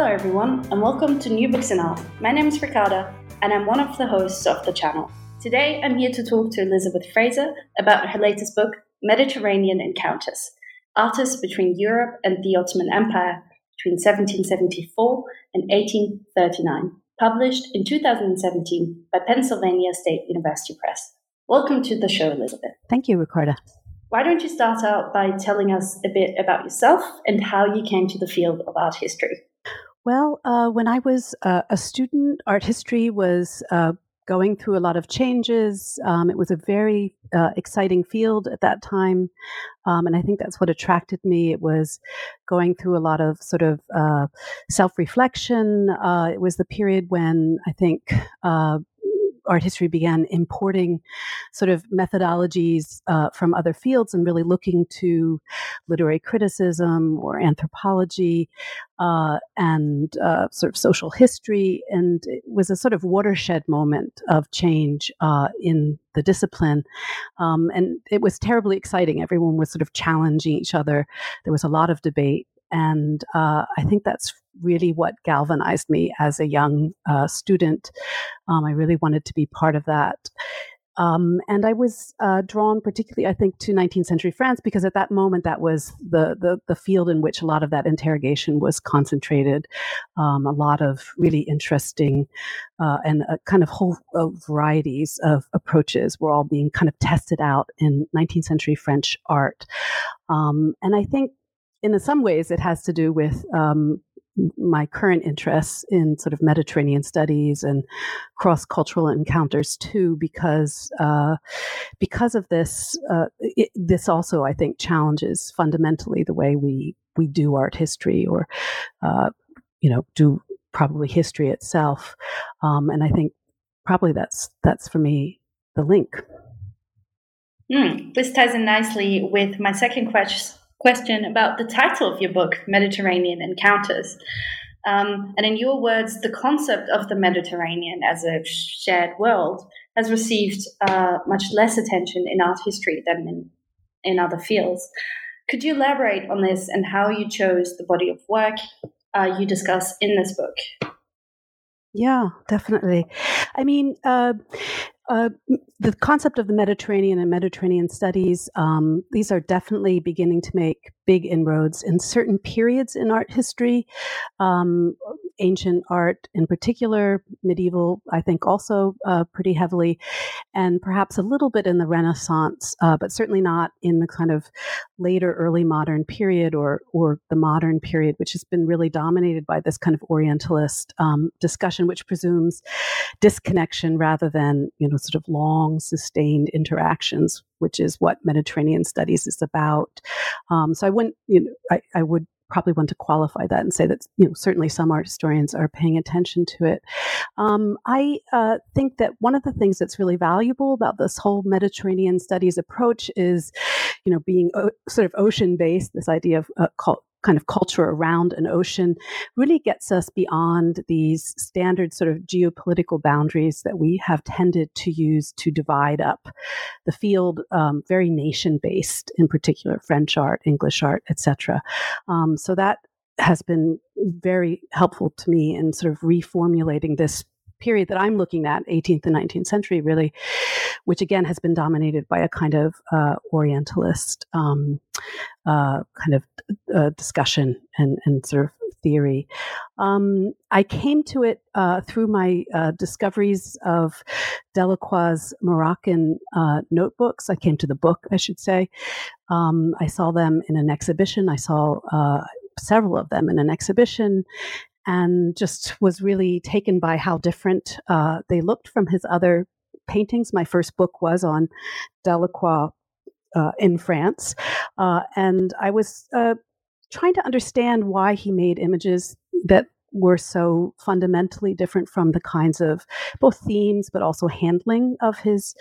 Hello, everyone, and welcome to New Books in Art. My name is Ricarda, and I'm one of the hosts of the channel. Today, I'm here to talk to Elisabeth Fraser about her latest book, Mediterranean Encounters Artists Between Europe and the Ottoman Empire between 1774 and 1839, published in 2017 by Pennsylvania State University Press. Welcome to the show, Elisabeth. Thank you, Ricarda. Why don't you start out by telling us a bit about yourself and how you came to the field of art history? Well, uh, when I was uh, a student, art history was uh, going through a lot of changes. Um, it was a very uh, exciting field at that time. Um, and I think that's what attracted me. It was going through a lot of sort of uh, self reflection. Uh, it was the period when I think art history began importing sort of methodologies uh, from other fields and really looking to literary criticism or anthropology uh, and uh, sort of social history. And it was a sort of watershed moment of change uh, in the discipline. Um, and it was terribly exciting. Everyone was sort of challenging each other. There was a lot of debate. And uh, I think that's really what galvanized me as a young uh, student. Um, I really wanted to be part of that. Um, and I was uh, drawn particularly, I think, to 19th century France because at that moment that was the, the, the field in which a lot of that interrogation was concentrated. Um, a lot of really interesting uh, and a kind of whole uh, varieties of approaches were all being kind of tested out in 19th century French art. Um, and I think in some ways it has to do with um, my current interests in sort of Mediterranean studies and cross cultural encounters too, because uh, because of this, uh, it, this also I think challenges fundamentally the way we we do art history or uh, you know do probably history itself, um, and I think probably that's that's for me the link. Mm, this ties in nicely with my second question question about the title of your book, Mediterranean Encounters. Um, and in your words, the concept of the Mediterranean as a shared world has received uh, much less attention in art history than in, in other fields. Could you elaborate on this and how you chose the body of work uh, you discuss in this book? Yeah, definitely. I mean, uh, uh, the concept of the Mediterranean and Mediterranean studies, um, these are definitely beginning to make big inroads in certain periods in art history. Um, ancient art in particular, medieval, I think also uh, pretty heavily, and perhaps a little bit in the Renaissance, uh, but certainly not in the kind of later early modern period or or the modern period, which has been really dominated by this kind of Orientalist um, discussion, which presumes disconnection rather than you know sort of long sustained interactions, which is what Mediterranean studies is about. Um, so I wouldn't, you know, I, I would probably want to qualify that and say that you know certainly some art historians are paying attention to it. Um, I uh, think that one of the things that's really valuable about this whole Mediterranean studies approach is, you know, being o- sort of ocean based. This idea of uh, kind of culture around an ocean really gets us beyond these standard sort of geopolitical boundaries that we have tended to use to divide up the field, um, very nation based, in particular French art, English art, etc. Um, so that has been very helpful to me in sort of reformulating this period that I'm looking at, 18th and 19th century, really, which again has been dominated by a kind of uh, Orientalist um, uh, kind of uh, discussion and, and sort of theory. Um, I came to it uh, through my uh, discoveries of Delacroix's Moroccan uh, notebooks. I came to the book, I should say. Um, I saw them in an exhibition. I saw several of them in an exhibition and just was really taken by how different uh, they looked from his other paintings. My first book was on Delacroix uh, in France, uh, and I was uh, trying to understand why he made images that were so fundamentally different from the kinds of both themes but also handling of his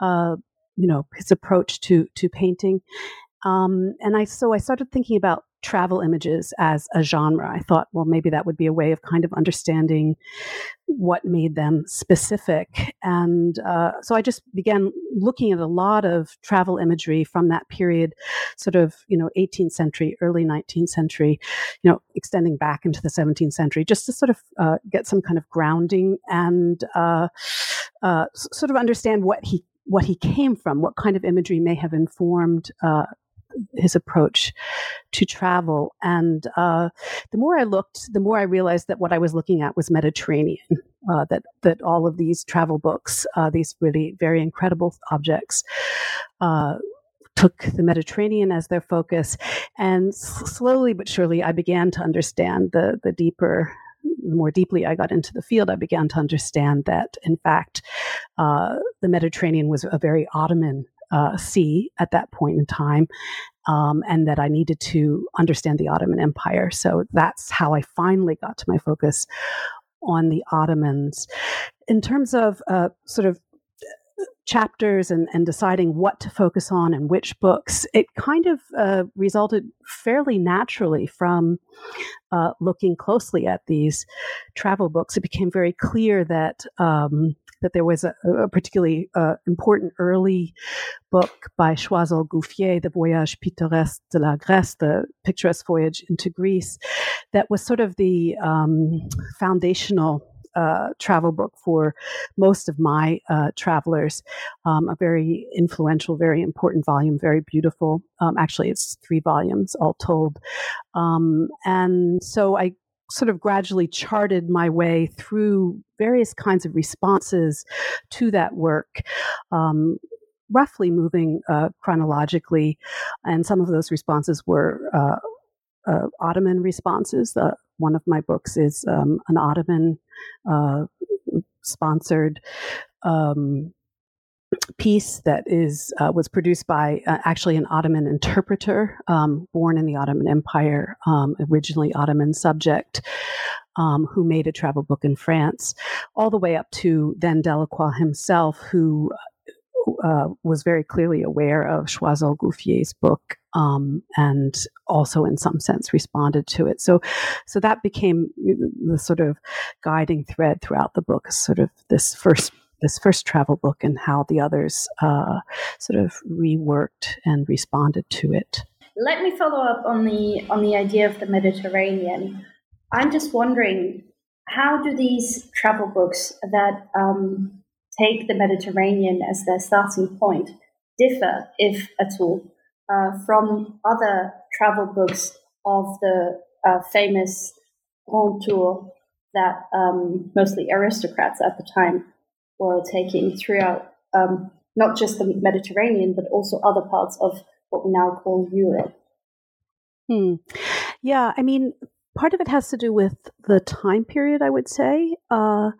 uh, you know his approach to to painting um, and I so I started thinking about travel images as a genre. I thought, well, maybe that would be a way of kind of understanding what made them specific. And uh, so I just began looking at a lot of travel imagery from that period, sort of, you know, 18th century, early 19th century, you know, extending back into the 17th century, just to sort of uh, get some kind of grounding and uh, uh sort of understand what he what he came from, what kind of imagery may have informed uh, his approach to travel. And uh, the more I looked, the more I realized that what I was looking at was Mediterranean. Uh, that that all of these travel books, uh, these really very incredible objects, uh, took the Mediterranean as their focus, and slowly but surely, I began to understand the the deeper the more deeply I got into the field, I began to understand that, in fact, uh, the Mediterranean was a very Ottoman uh, sea at that point in time, um, and that I needed to understand the Ottoman Empire. So that's how I finally got to my focus on the Ottomans. In terms of uh, sort of chapters and, and deciding what to focus on and which books, it kind of uh, resulted fairly naturally from uh, looking closely at these travel books. It became very clear that um, that there was a, a particularly uh, important early book by Choiseul Gouffier, The Voyage Pittoresque de la Grèce, the picturesque voyage into Greece, that was sort of the um, foundational uh, travel book for most of my uh, travelers. Um, a very influential, very important volume, very beautiful. Um, actually, it's three volumes all told. Um, and so I sort of gradually charted my way through various kinds of responses to that work. Um, roughly moving uh, chronologically, and some of those responses were uh, uh, Ottoman responses. one of my books is um, an Ottoman uh, sponsored um, piece that is uh, was produced by uh, actually an Ottoman interpreter, um, born in the Ottoman Empire, um, originally Ottoman subject, um, who made a travel book in France, all the way up to then Delacroix himself, who uh, was very clearly aware of Choiseul Gouffier's book um, and also, in some sense, responded to it. So, so that became the sort of guiding thread throughout the book. Sort of this first this first travel book and how the others uh, sort of reworked and responded to it. Let me follow up on the on the idea of the Mediterranean. I'm just wondering, how do these travel books that um, take the Mediterranean as their starting point differ, if at all, uh, from other travel books of the uh, famous Grand Tour that um, mostly aristocrats at the time were taking throughout um, not just the Mediterranean, but also other parts of what we now call Europe. Hmm. Yeah, I mean, part of it has to do with the time period, I would say, uh,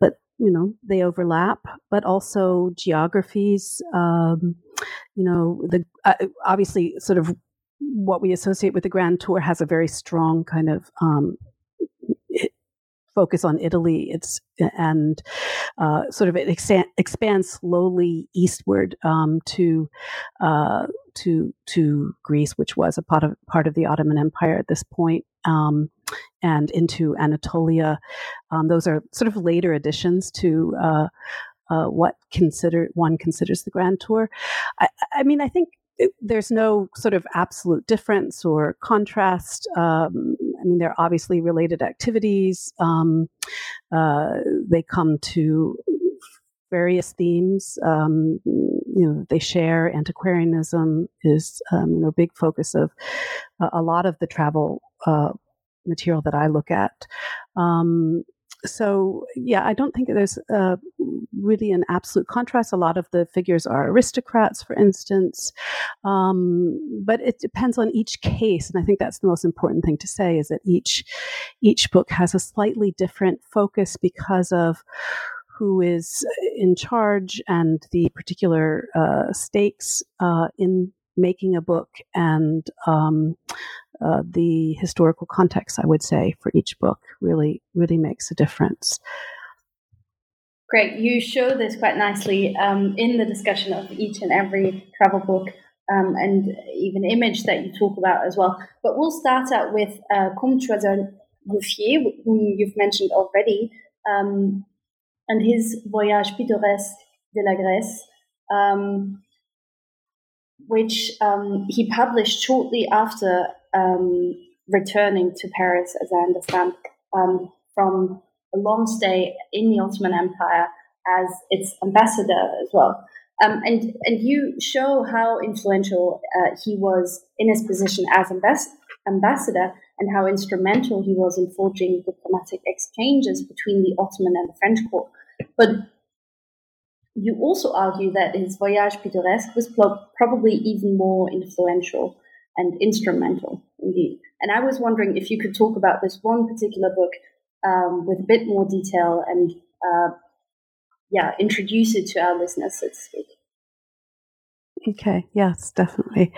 but you know they overlap, but also geographies. Um, you know, the uh, obviously sort of what we associate with the Grand Tour has a very strong kind of um, focus on Italy. It's and uh, sort of it expands slowly eastward um, to uh, to to Greece, which was a part of part of the Ottoman Empire at this point, um, and into Anatolia. Um, those are sort of later additions to. Uh, uh what consider one considers the Grand Tour. I, I mean, I think it, there's no sort of absolute difference or contrast. Um, I mean, they're obviously related activities. Um, uh, they come to various themes. Um, you know, they share. Antiquarianism is um, you know a big focus of uh, a lot of the travel uh, material that I look at. Um, so yeah, I don't think there's uh, really an absolute contrast. A lot of the figures are aristocrats, for instance, um, but it depends on each case, and I think that's the most important thing to say is that each each book has a slightly different focus because of who is in charge and the particular uh, stakes uh, in making a book and um, uh, the historical context, I would say, for each book really, really makes a difference. Great. You show this quite nicely um, in the discussion of each and every travel book um, and even image that you talk about as well. But we'll start out with uh, Comte Choiseul Gouffier, whom you've mentioned already, um, and his Voyage pittoresque de la Grèce, um, which um, he published shortly after um, returning to Paris, as I understand, um, from a long stay in the Ottoman Empire as its ambassador as well. Um, and and you show how influential uh, he was in his position as ambas- ambassador and how instrumental he was in forging diplomatic exchanges between the Ottoman and the French court. But you also argue that his Voyage Pittoresque was probably even more influential and instrumental indeed. And I was wondering if you could talk about this one particular book um, with a bit more detail and, uh, yeah, introduce it to our listeners, so to speak. Okay, yes, definitely.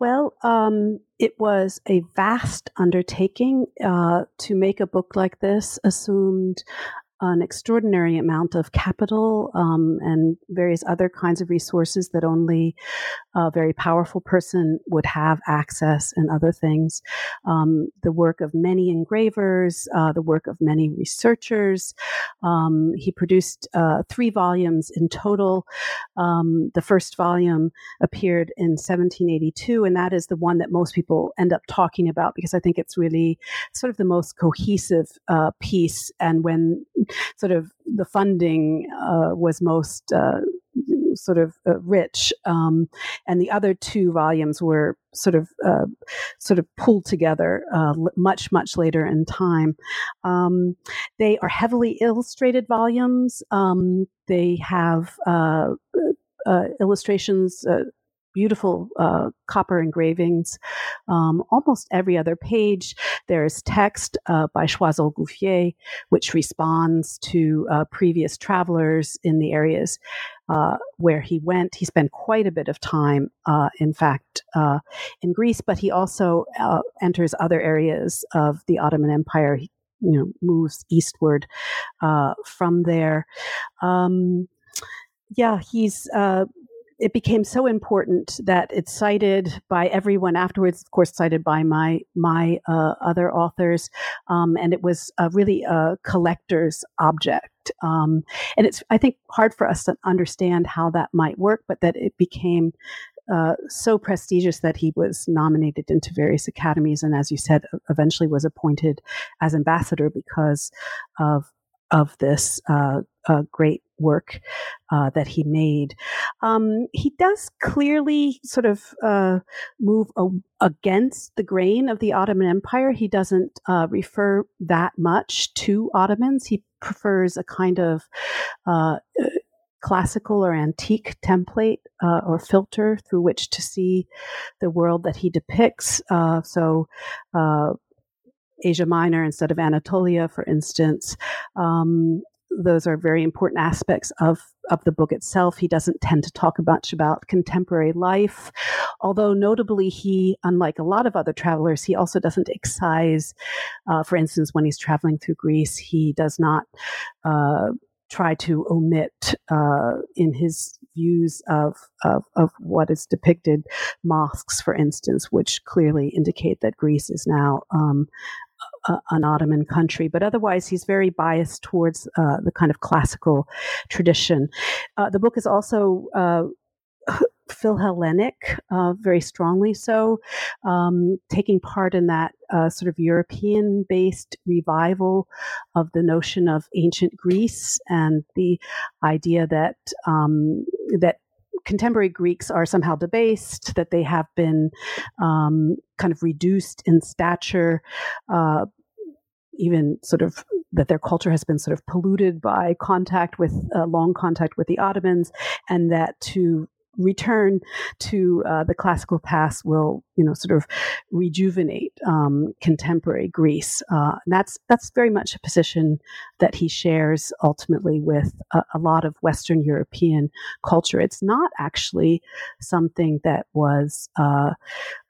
Well, um, it was a vast undertaking uh, to make a book like this, assumed an extraordinary amount of capital um, and various other kinds of resources that only a very powerful person would have access and other things. Um, the work of many engravers, uh, the work of many researchers. Um, he produced uh, three volumes in total. Um, the first volume appeared in 1782, and that is the one that most people end up talking about because I think it's really sort of the most cohesive uh, piece. And when sort of the funding uh, was most uh, sort of uh, rich, um, and the other two volumes were sort of uh, sort of pulled together uh, much much later in time. Um, they are heavily illustrated volumes. Um, they have uh, illustrations beautiful uh, copper engravings. Um, almost every other page, there's text uh, by Choiseul Gouffier, which responds to uh, previous travelers in the areas uh, where he went. He spent quite a bit of time, uh, in fact, uh, in Greece, but he also enters other areas of the Ottoman Empire. He, you know, moves eastward from there. Um, yeah, he's uh, it became so important that it's cited by everyone afterwards. Of course, cited by my my uh, other authors, um, and it was really a collector's object. Um, and it's I think hard for us to understand how that might work, but that it became uh, so prestigious that he was nominated into various academies, and as you said, eventually was appointed as ambassador because of of this uh, uh, great work uh, that he made. Um, he does clearly sort of uh, move a- against the grain of the Ottoman Empire. He doesn't uh, refer that much to Ottomans. He prefers a kind of uh, classical or antique template uh, or filter through which to see the world that he depicts. Uh, so, uh, Asia Minor instead of Anatolia, for instance. Um, those are very important aspects of, of the book itself. He doesn't tend to talk much about contemporary life, although notably, he, unlike a lot of other travelers, he also doesn't excise. Uh, for instance, when he's traveling through Greece, he does not uh, try to omit uh, in his views of, of, of what is depicted mosques, for instance, which clearly indicate that Greece is now um, an Ottoman country, but otherwise he's very biased towards uh, the kind of classical tradition. Uh, the book is also uh, Philhellenic, uh, very strongly so, um, taking part in that uh, sort of European based revival of the notion of ancient Greece and the idea that um, that contemporary Greeks are somehow debased, that they have been um, kind of reduced in stature, uh, even sort of that their culture has been sort of polluted by contact with uh, long contact with the Ottomans, and that to return to uh, the classical past will, you know, sort of rejuvenate um, contemporary Greece. Uh, that's that's very much a position that he shares ultimately with a, a, lot of Western European culture. It's not actually something that was uh,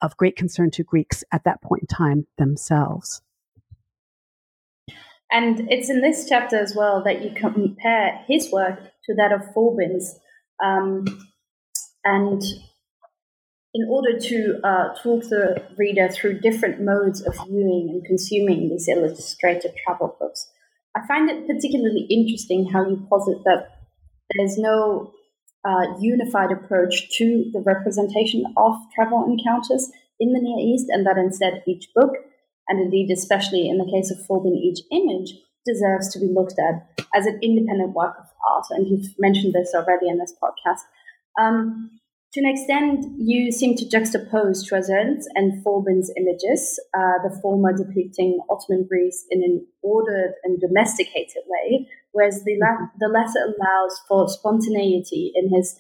of great concern to Greeks at that point in time themselves. And it's in this chapter as well that you compare his work to that of Forbin's. Um, and in order to uh, talk the reader through different modes of viewing and consuming these illustrated travel books, I find it particularly interesting how you posit that there's no uh, unified approach to the representation of travel encounters in the Near East, and that instead each book, and indeed especially in the case of Forbin, each image, deserves to be looked at as an independent work of art. And you've mentioned this already in this podcast. Um, to an extent, you seem to juxtapose Choiseul's and Forbin's images, uh, the former depicting Ottoman Greece in an ordered and domesticated way, whereas the, la- mm-hmm. the latter allows for spontaneity in his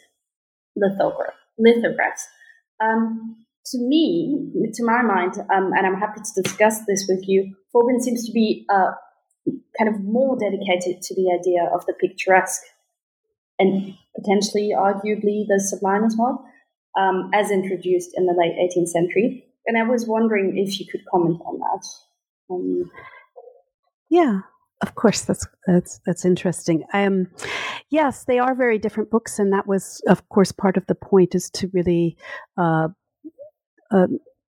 lithograph- lithographs. Um, to me, to my mind, um, and I'm happy to discuss this with you, Forbin seems to be uh, kind of more dedicated to the idea of the picturesque and potentially, arguably, the sublime as well, um, as introduced in the late 18th century. And I was wondering if you could comment on that. Um, yeah, of course, that's that's that's interesting. Um, yes, they are very different books, and that was, of course, part of the point is to really uh, uh,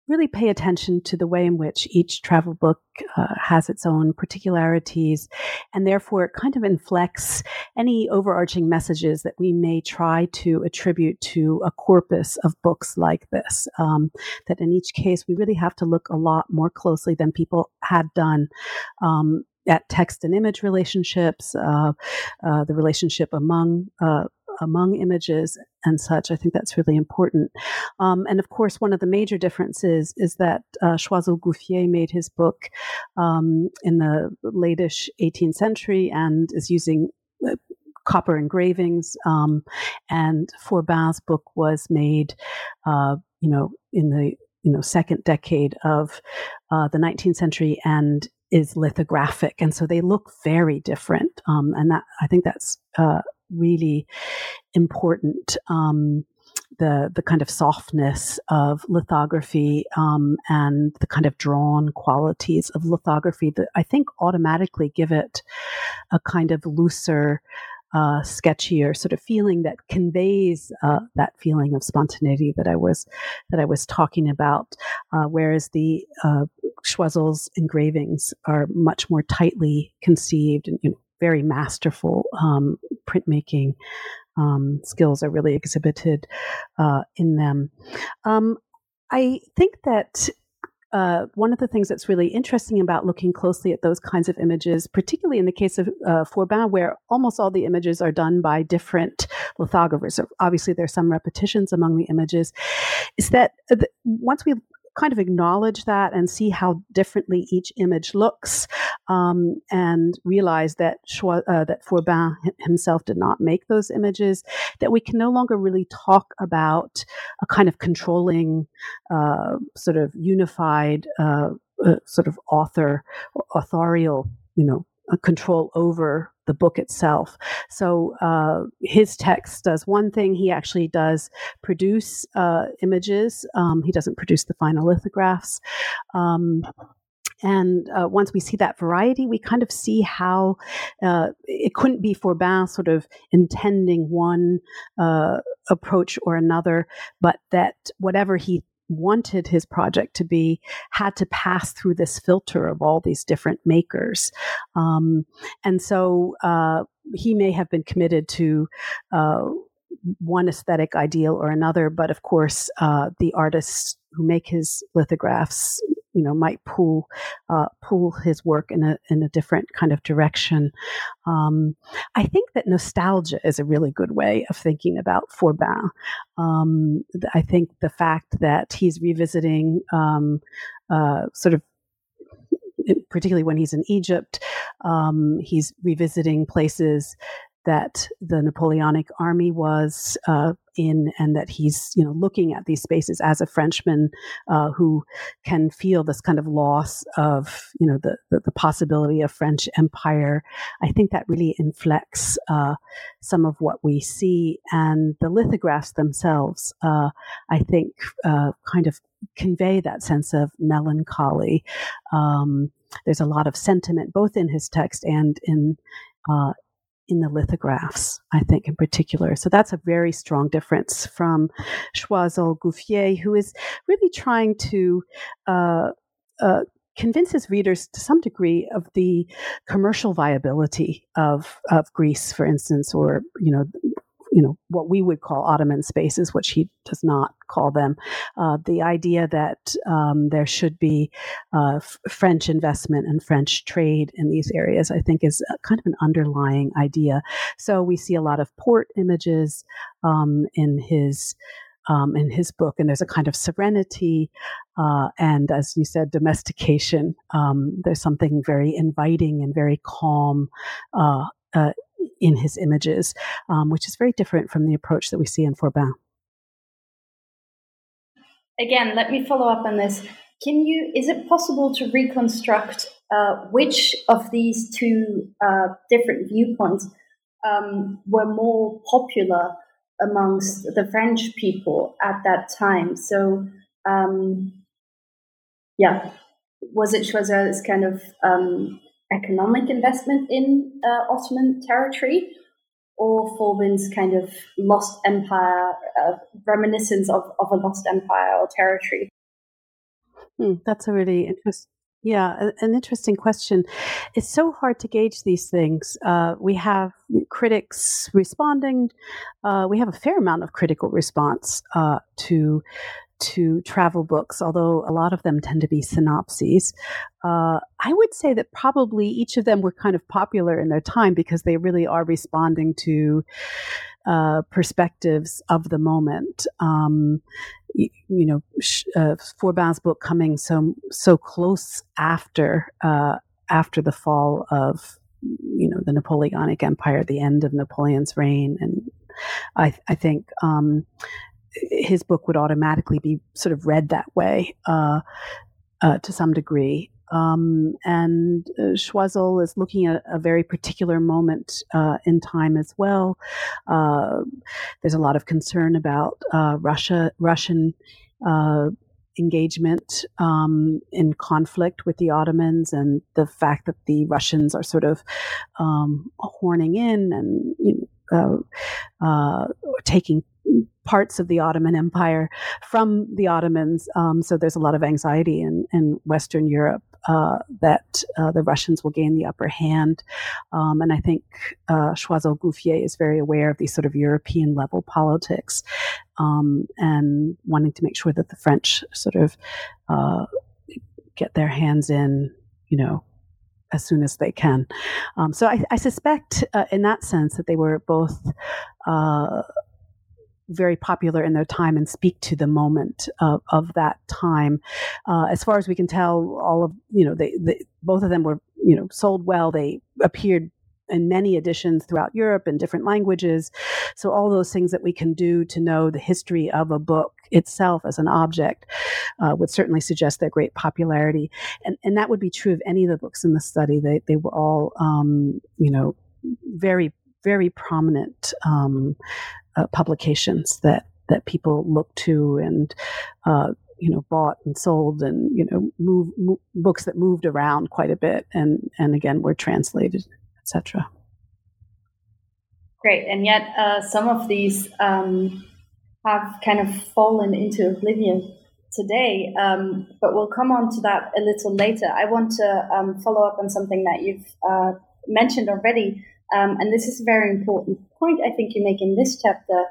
really pay attention to the way in which each travel book uh, has its own particularities, and therefore it kind of inflects any overarching messages that we may try to attribute to a corpus of books like this. Um, that in each case, we really have to look a lot more closely than people had done. Um, at text and image relationships, uh, uh, the relationship among uh, among images and such. I think that's really important. Um, and of course, one of the major differences is that uh, Choiseul Gouffier made his book um, in the lateish 18th century and is using uh, copper engravings. Um, and Forbin's book was made, uh, you know, in the you know second decade of uh, the 19th century and is lithographic, and so they look very different. Um, and that I think that's uh, really important. Um, the the kind of softness of lithography um, and the kind of drawn qualities of lithography that I think automatically give it a kind of looser, uh, sketchier sort of feeling that conveys uh, that feeling of spontaneity that I was that I was talking about. Uh, whereas the uh, Choiseul's engravings are much more tightly conceived and you know, very masterful um, printmaking um, skills are really exhibited uh, in them. Um, I think that uh, one of the things that's really interesting about looking closely at those kinds of images, particularly in the case of uh, Forbin, where almost all the images are done by different lithographers. Obviously, there's some repetitions among the images. Is that uh, once we kind of acknowledge that and see how differently each image looks, um, and realize that uh, that Forbin himself did not make those images. That we can no longer really talk about a kind of controlling, uh, sort of unified, uh, uh sort of author authorial, you know, control over the book itself. So uh, his text does one thing. He actually does produce uh, images. Um, he doesn't produce the final lithographs. Um, and uh, once we see that variety, we kind of see how uh, it couldn't be Forbin sort of intending one uh, approach or another, but that whatever he wanted his project to be had to pass through this filter of all these different makers. Um, and so uh, he may have been committed to. Uh, one aesthetic ideal or another, but of course, uh, the artists who make his lithographs you know might pull uh, pull his work in a in a different kind of direction. Um, I think that nostalgia is a really good way of thinking about Forbin. Um, I think the fact that he's revisiting um, uh, sort of particularly when he's in Egypt, um, he's revisiting places that the Napoleonic army was uh, in, and that he's you know looking at these spaces as a Frenchman uh, who can feel this kind of loss of you know the, the, the possibility of French empire. I think that really inflects uh, some of what we see, and the lithographs themselves, uh, I think, uh, kind of convey that sense of melancholy. Um, there's a lot of sentiment both in his text and in uh, in the lithographs, I think in particular. So that's a very strong difference from Choiseul Gouffier, who is really trying to uh, uh, convince his readers to some degree of the commercial viability of of Greece, for instance, or you know you know what we would call Ottoman spaces, which he does not call them. Uh, the idea that um, there should be uh, f- French investment and French trade in these areas, I think, is kind of an underlying idea. So we see a lot of port images um, in his. Um, in his book, and there's a kind of serenity, uh, and as you said, domestication. Um, there's something very inviting and very calm uh, uh, in his images, um, which is very different from the approach that we see in Forbin. Again, let me follow up on this. Can you? Is it possible to reconstruct uh, which of these two uh, different viewpoints um, were more popular amongst the French people at that time? So, um, yeah, was it Choiseul's kind of um, economic investment in uh, Ottoman territory, or Forbin's kind of lost empire, uh, reminiscence of, of a lost empire or territory? Hmm, that's a really interesting. Yeah, an interesting question. It's so hard to gauge these things. Uh, we have critics responding. Uh, we have a fair amount of critical response uh, to to travel books, although a lot of them tend to be synopses. Uh, I would say that probably each of them were kind of popular in their time because they really are responding to uh, perspectives of the moment. Um, you, you, know, uh, Forbin's book coming so so close after uh, after the fall of you know the Napoleonic Empire, the end of Napoleon's reign, and I, I think um, his book would automatically be sort of read that way uh, uh, to some degree. Um, and uh, Choiseul is looking at a very particular moment uh, in time as well. Uh, there's a lot of concern about uh, Russia, Russian uh, engagement um, in conflict with the Ottomans, and the fact that the Russians are sort of um, horning in and you know, uh, taking parts of the Ottoman Empire from the Ottomans. Um, so there's a lot of anxiety in, in Western Europe uh, that uh, the Russians will gain the upper hand. Um, and I think uh, Choiseul Gouffier is very aware of these sort of European level politics um, and wanting to make sure that the French sort of uh, get their hands in, you know, as soon as they can. Um, so I, I suspect, uh, in that sense, that they were both uh, very popular in their time and speak to the moment of, of that time. Uh, as far as we can tell, all of you know, they, they, both of them were you know sold well. They appeared in many editions throughout Europe in different languages. So all those things that we can do to know the history of a book itself as an object uh, would certainly suggest their great popularity. And and that would be true of any of the books in the study. They they were all um, you know very very prominent um, uh, publications that that people look to and uh, you know bought and sold and you know move, books that moved around quite a bit and and again were translated etc great. And yet uh, some of these um, have kind of fallen into oblivion today um, but we'll come on to that a little later. I want to um, follow up on something that you've uh, mentioned already um, and this is a very important point I think you make in this chapter,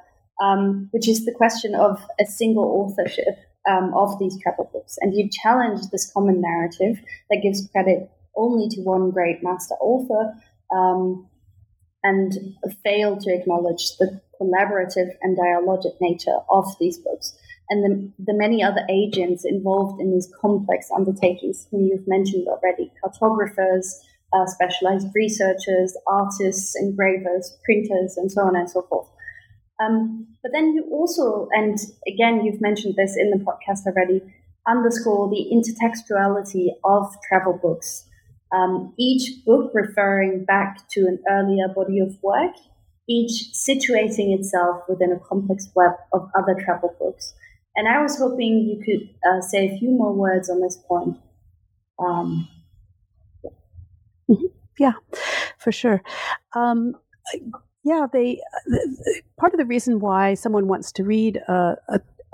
um, which is the question of a single authorship um, of these travel books. And you challenge this common narrative that gives credit only to one great master author um, and fail to acknowledge the collaborative and dialogic nature of these books and the, the many other agents involved in these complex undertakings whom you've mentioned already cartographers, uh, specialized researchers, artists, engravers, printers, and so on and so forth. Um, but then you also, and again, you've mentioned this in the podcast already, underscore the intertextuality of travel books. Um, each book referring back to an earlier body of work, each situating itself within a complex web of other travel books. And I was hoping you could uh, say a few more words on this point. Um. Yeah. for sure. Um, yeah, they. Part of the reason why someone wants to read a,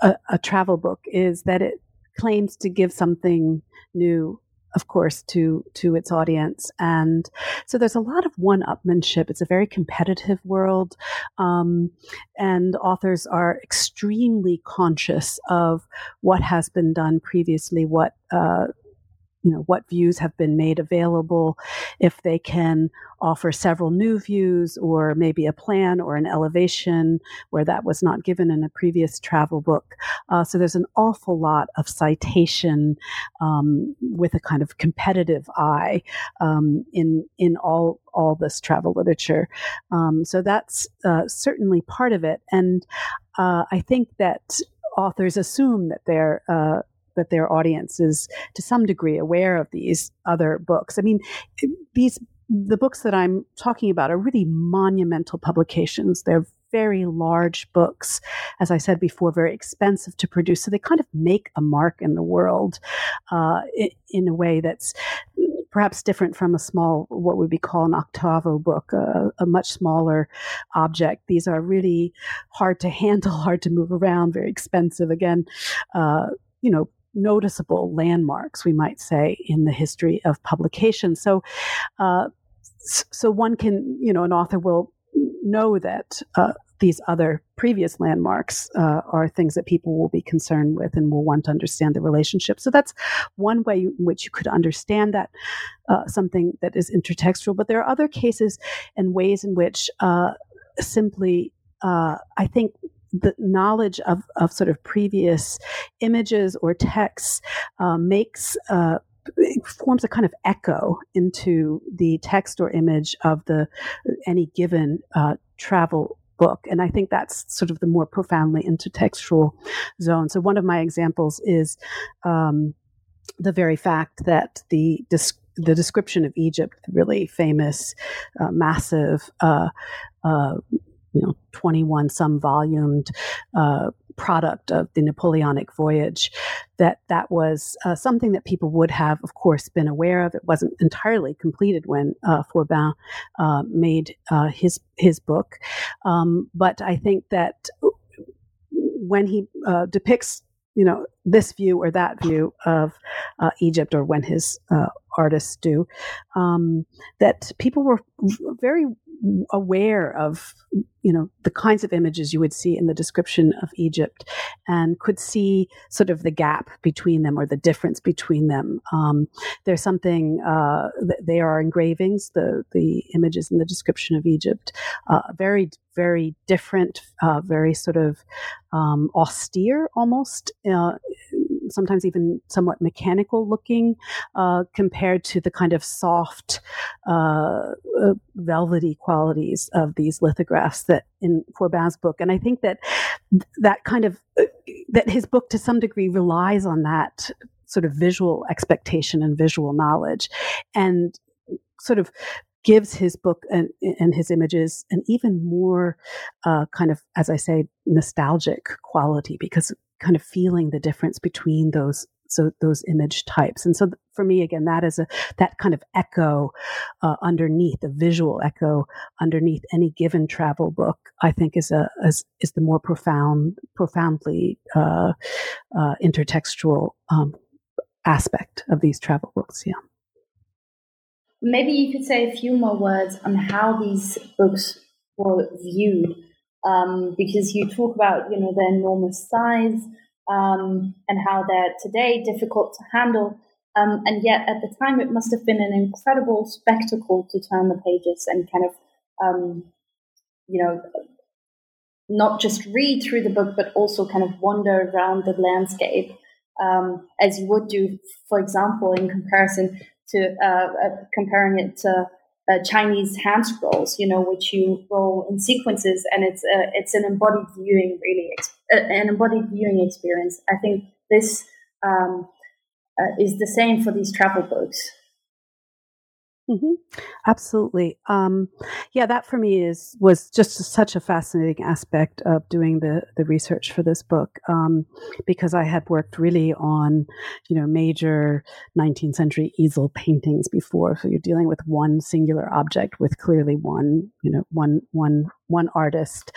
a, a travel book is that it claims to give something new of course to to its audience and so there's a lot of one-upmanship it's a very competitive world um, and authors are extremely conscious of what has been done previously what uh, you know what views have been made available if they can offer several new views or maybe a plan or an elevation where that was not given in a previous travel book. Uh, so there's an awful lot of citation um, with a kind of competitive eye um, in in all all this travel literature. Um, so that's uh, certainly part of it. And uh, I think that authors assume that they're uh, that their audience is to some degree aware of these other books. I mean, these the books that I'm talking about are really monumental publications. They're very large books, as I said before, very expensive to produce. So they kind of make a mark in the world uh, in, a way that's perhaps different from a small, what would be called an octavo book, a, a much smaller object. These are really hard to handle, hard to move around, very expensive. Again, uh, you know, noticeable landmarks, we might say, in the history of publication. So, uh, so one can, you know, an author will know that uh, these other previous landmarks uh, are things that people will be concerned with and will want to understand the relationship. So that's one way in which you could understand that uh, something that is intertextual. But there are other cases and ways in which uh, simply, uh, I think, the knowledge of, of sort of previous images or texts uh, makes uh, forms a kind of echo into the text or image of the any given uh, travel book. And i think that's sort of the more profoundly intertextual zone. So one of my examples is um, the very fact that the the description of Egypt, really famous, uh, massive, uh, uh, you know 21 some volumed uh, product of the Napoleonic voyage that that was uh, something that people would have of course been aware of. It wasn't entirely completed when uh, Forbin uh, made uh, his his book. Um, but I think that when he uh, depicts you know this view or that view of uh, Egypt, or when his uh, artists do, um, that people were very aware of you know the kinds of images you would see in the description of Egypt and could see sort of the gap between them or the difference between them. Um, there's something uh, they are engravings the the images in the description of Egypt uh, very very different uh, very sort of um, austere almost uh, sometimes even somewhat mechanical looking uh, compared to the kind of soft, uh, uh, velvety qualities of these lithographs that in Forbin's book. And I think that that kind of uh, that his book to some degree relies on that sort of visual expectation and visual knowledge, and sort of gives his book and, and, his images an even more uh, kind of, as I say, nostalgic quality because kind of feeling the difference between those so those image types. And so for me again that is a that kind of echo uh, underneath a visual echo underneath any given travel book i think is a is, is the more profound profoundly uh, uh, intertextual um, aspect of these travel books yeah. Maybe you could say a few more words on how these books were viewed um, because you talk about you know the enormous size um, and how they're today difficult to handle. Um, and yet, at the time, it must have been an incredible spectacle to turn the pages and kind of, um, you know, not just read through the book, but also kind of wander around the landscape um, as you would do, for example, in comparison to uh, uh, comparing it to uh, Chinese hand scrolls, you know, which you roll in sequences, and it's a, it's an embodied viewing, really, an embodied viewing experience. I think this um, uh, is the same for these travel books. Mm-hmm. Absolutely. Um, yeah, that for me is was just such a fascinating aspect of doing the the research for this book um, because I had worked really on you know major 19th century easel paintings before. So you're dealing with one singular object with clearly one you know one one one artist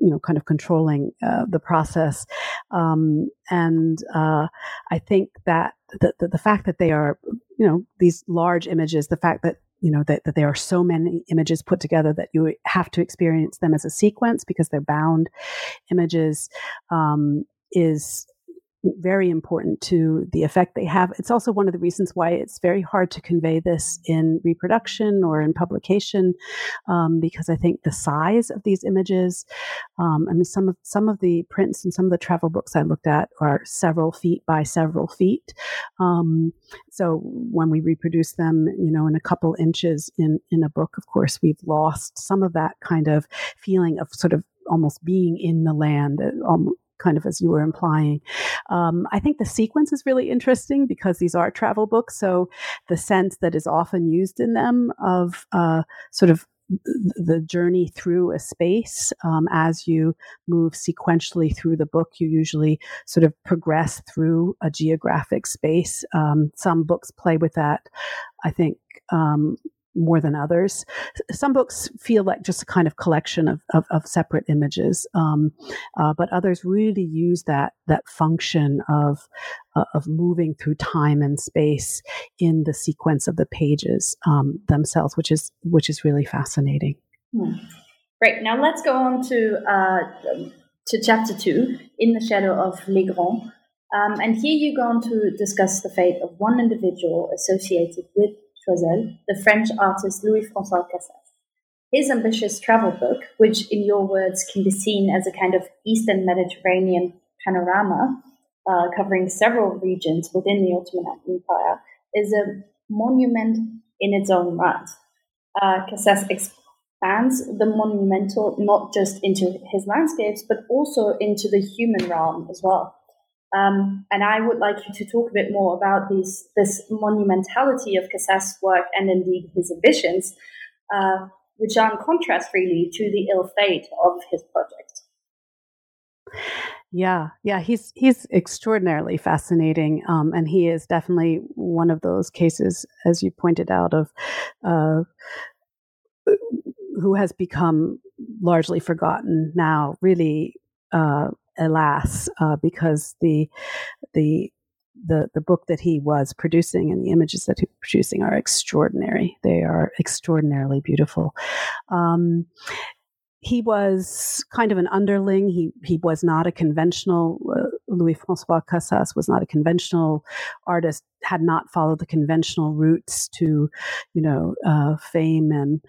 you know kind of controlling uh, the process um, and uh, i think that the, the, the, fact that they are you know these large images the fact that you know that, that there are so many images put together that you have to experience them as a sequence because they're bound images um, is very important to the effect they have. It's also one of the reasons why it's very hard to convey this in reproduction or in publication, um, because I think the size of these images. Um, I mean, some of some of the prints and some of the travel books I looked at are several feet by several feet. Um, so when we reproduce them, you know, in a couple inches in in a book, of course, we've lost some of that kind of feeling of sort of almost being in the land, um, kind of as you were implying. Um, I think the sequence is really interesting because these are travel books. So the sense that is often used in them of uh, sort of the journey through a space um, as you move sequentially through the book you usually sort of progress through a geographic space um, some books play with that i think um, more than others. Some books feel like just a kind of collection of, of, of separate images, um, uh, but others really use that that function of uh, of moving through time and space in the sequence of the pages um, themselves, which is which is really fascinating. Hmm. Great. Now let's go on to uh, to chapter two, in the shadow of Les Grands. Um, and here you go on to discuss the fate of one individual associated with Choiseul, the French artist Louis-François Cassas. His ambitious travel book, which in your words can be seen as a kind of Eastern Mediterranean panorama, uh, covering several regions within the Ottoman Empire, is a monument in its own right. Uh, expands the monumental not just into his landscapes, but also into the human realm as well. Um, and I would like you to talk a bit more about these, this monumentality of Cassas' work and indeed his ambitions, uh, which are in contrast really to the ill fate of his project. Yeah, yeah, he's he's extraordinarily fascinating, um, and he is definitely one of those cases, as you pointed out, of uh, who has become largely forgotten now. Really, uh, alas, uh, because the the the the book that he was producing and the images that he was producing are extraordinary. They are extraordinarily beautiful. Um, he was kind of an underling. He he was not a conventional. Uh, Louis Francois Cassas was not a conventional artist. Had not followed the conventional routes to, you know, uh, fame and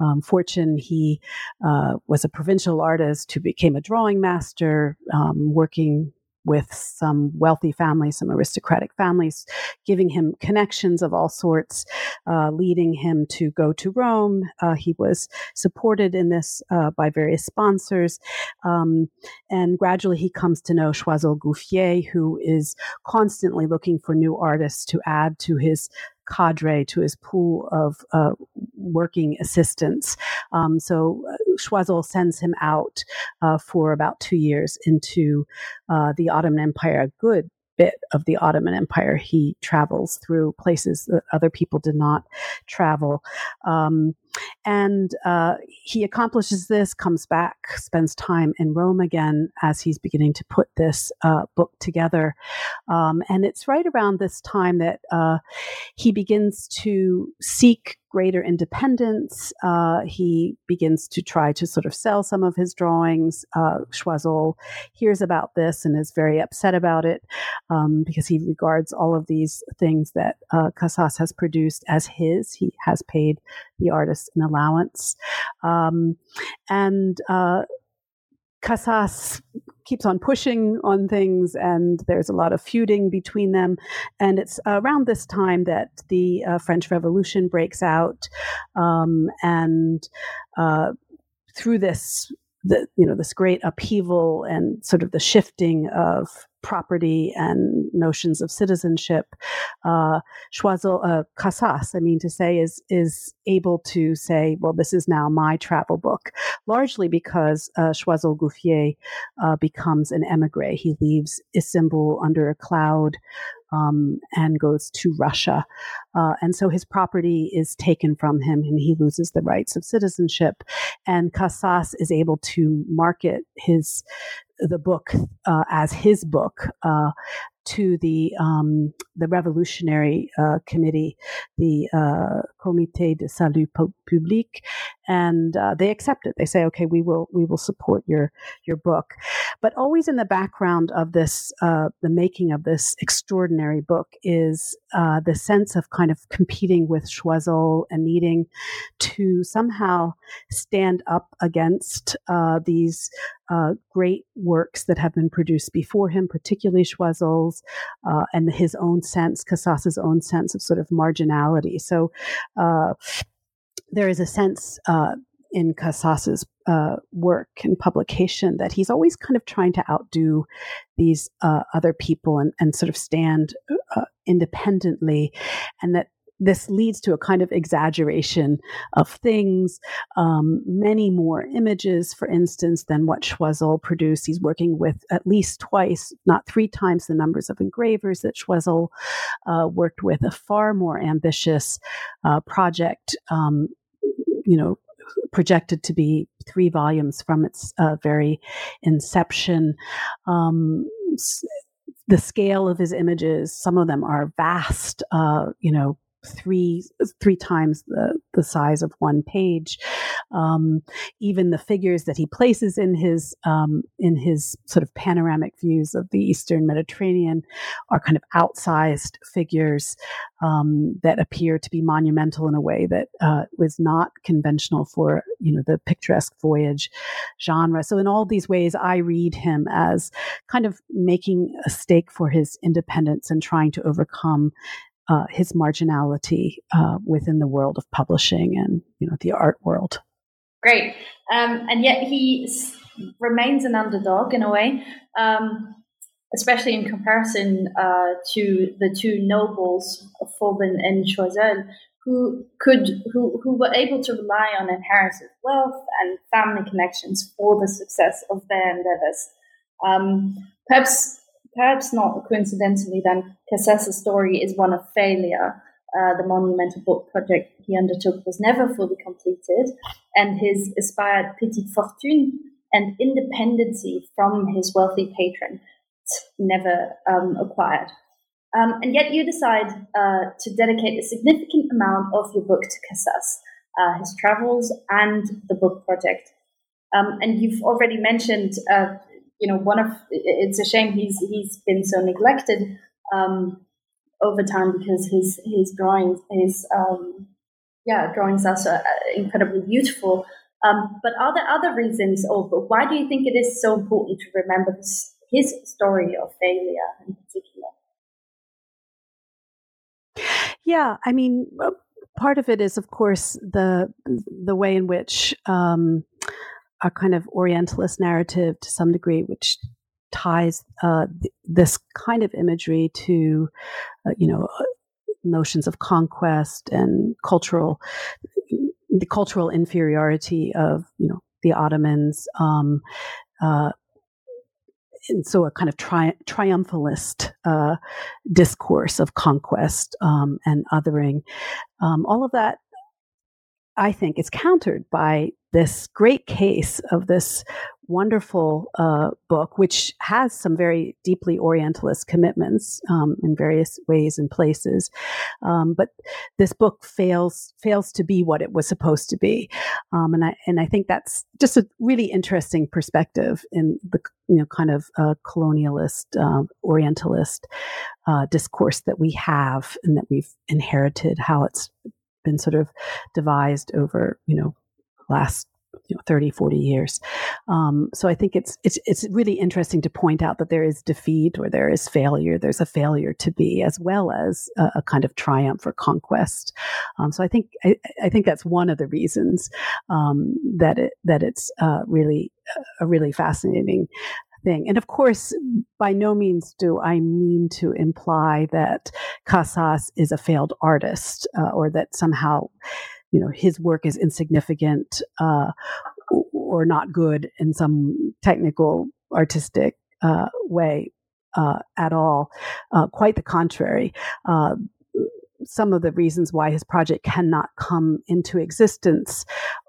um, fortune. He uh, was a provincial artist who became a drawing master, um, working with some wealthy families, some aristocratic families, giving him connections of all sorts, uh, leading him to go to Rome. Uh, he was supported in this uh, by various sponsors. Um, and gradually he comes to know Choiseul Gouffier, who is constantly looking for new artists to add to his cadre to his pool of uh, working assistants. Um, so uh, Choiseul sends him out uh, for about two years into uh, the Ottoman Empire, a good bit of the Ottoman Empire. He travels through places that other people did not travel. Um, and uh, he accomplishes this, comes back, spends time in Rome again as he's beginning to put this uh, book together. Um, and it's right around this time that uh, he begins to seek greater independence. Uh, he begins to try to sort of sell some of his drawings. Uh, Choiseul hears about this and is very upset about it um, because he regards all of these things that uh, Cassas has produced as his. He has paid the artist an allowance. Um, and uh, Cassas keeps on pushing on things, and there's a lot of feuding between them. And it's around this time that the uh, French Revolution breaks out, um, and uh, through this the you know this great upheaval and sort of the shifting of property and notions of citizenship. Uh, Choiseul, uh, Cassas, I mean to say, is is able to say, well, this is now my travel book, largely because uh, Choiseul Gouffier uh, becomes an emigre. He leaves Istanbul under a cloud um, and goes to Russia. Uh, and so his property is taken from him and he loses the rights of citizenship. And Cassas is able to market his the book uh, as his book uh, to the um, the Revolutionary uh, Committee, the uh, Comité de Salut Public, and uh, they accept it. They say, "Okay, we will we will support your your book," but always in the background of this, uh, the making of this extraordinary book is uh, the sense of kind of competing with Choiseul and needing to somehow stand up against uh, these uh, great works that have been produced before him, particularly Choiseul's, uh, and his own sense, Cassas's own sense of sort of marginality. So uh, there is a sense uh, in Cassas's uh, work and publication that he's always kind of trying to outdo these uh, other people and, and sort of stand independently, and that this leads to a kind of exaggeration of things, um, many more images, for instance, than what Choiseul produced. He's working with at least twice, not three times the numbers of engravers that Choiseul uh, worked with, a far more ambitious uh, project, um, you know, projected to be three volumes from its uh, very inception. Um, the scale of his images, some of them are vast, uh, you know, three three times the, the size of one page. Um, even the figures that he places in his um, in his sort of panoramic views of the Eastern Mediterranean are kind of outsized figures um, that appear to be monumental in a way that uh, was not conventional for you know the picturesque voyage genre. So in all these ways, I read him as kind of making a stake for his independence and trying to overcome uh, his marginality uh, within the world of publishing and you know the art world. Great, um, and yet he s- remains an underdog in a way, um, especially in comparison uh, to the two nobles, Vauban and Choiseul, who could who, who were able to rely on inherited wealth and family connections for the success of their endeavors. Um, perhaps perhaps not coincidentally, then Cassas's story is one of failure. Uh, the monumental book project he undertook was never fully completed, and his aspired petite fortune and independency from his wealthy patron never um, acquired. Um, and yet, you decide uh, to dedicate a significant amount of your book to Cassas, uh, his travels, and the book project. Um, and you've already mentioned uh, you know, one of it's a shame he's he's been so neglected um, over time because his his drawings his um, yeah drawings are so uh, incredibly beautiful. Um, but are there other reasons, or why do you think it is so important to remember his, his story of failure in particular? Yeah, I mean, part of it is, of course, the the way in which um, a kind of Orientalist narrative to some degree, which ties uh, th- this kind of imagery to, uh, you know, uh, notions of conquest and cultural, the cultural inferiority of, you know, the Ottomans. Um, uh, and so a kind of tri- triumphalist uh, discourse of conquest um, and othering. Um, all of that I think is countered by this great case of this wonderful uh, book, which has some very deeply Orientalist commitments um, in various ways and places. Um, but this book fails fails to be what it was supposed to be, um, and I and I think that's just a really interesting perspective in the you know kind of uh, colonialist uh, Orientalist discourse that we have and that we've inherited. How it's been sort of devised over, you know, last you know, 30, 40 years. Um, so I think it's, it's, it's really interesting to point out that there is defeat or there is failure. There's a failure to be as well as a, a kind of triumph or conquest. Um, so I think, I, I, think that's one of the reasons um, that it, that it's uh, really a really fascinating thing. And of course, by no means do I mean to imply that Cassas is a failed artist uh, or that somehow you know his work is insignificant uh, or not good in some technical artistic uh, way uh, at all. Uh, quite the contrary. Uh, some of the reasons why his project cannot come into existence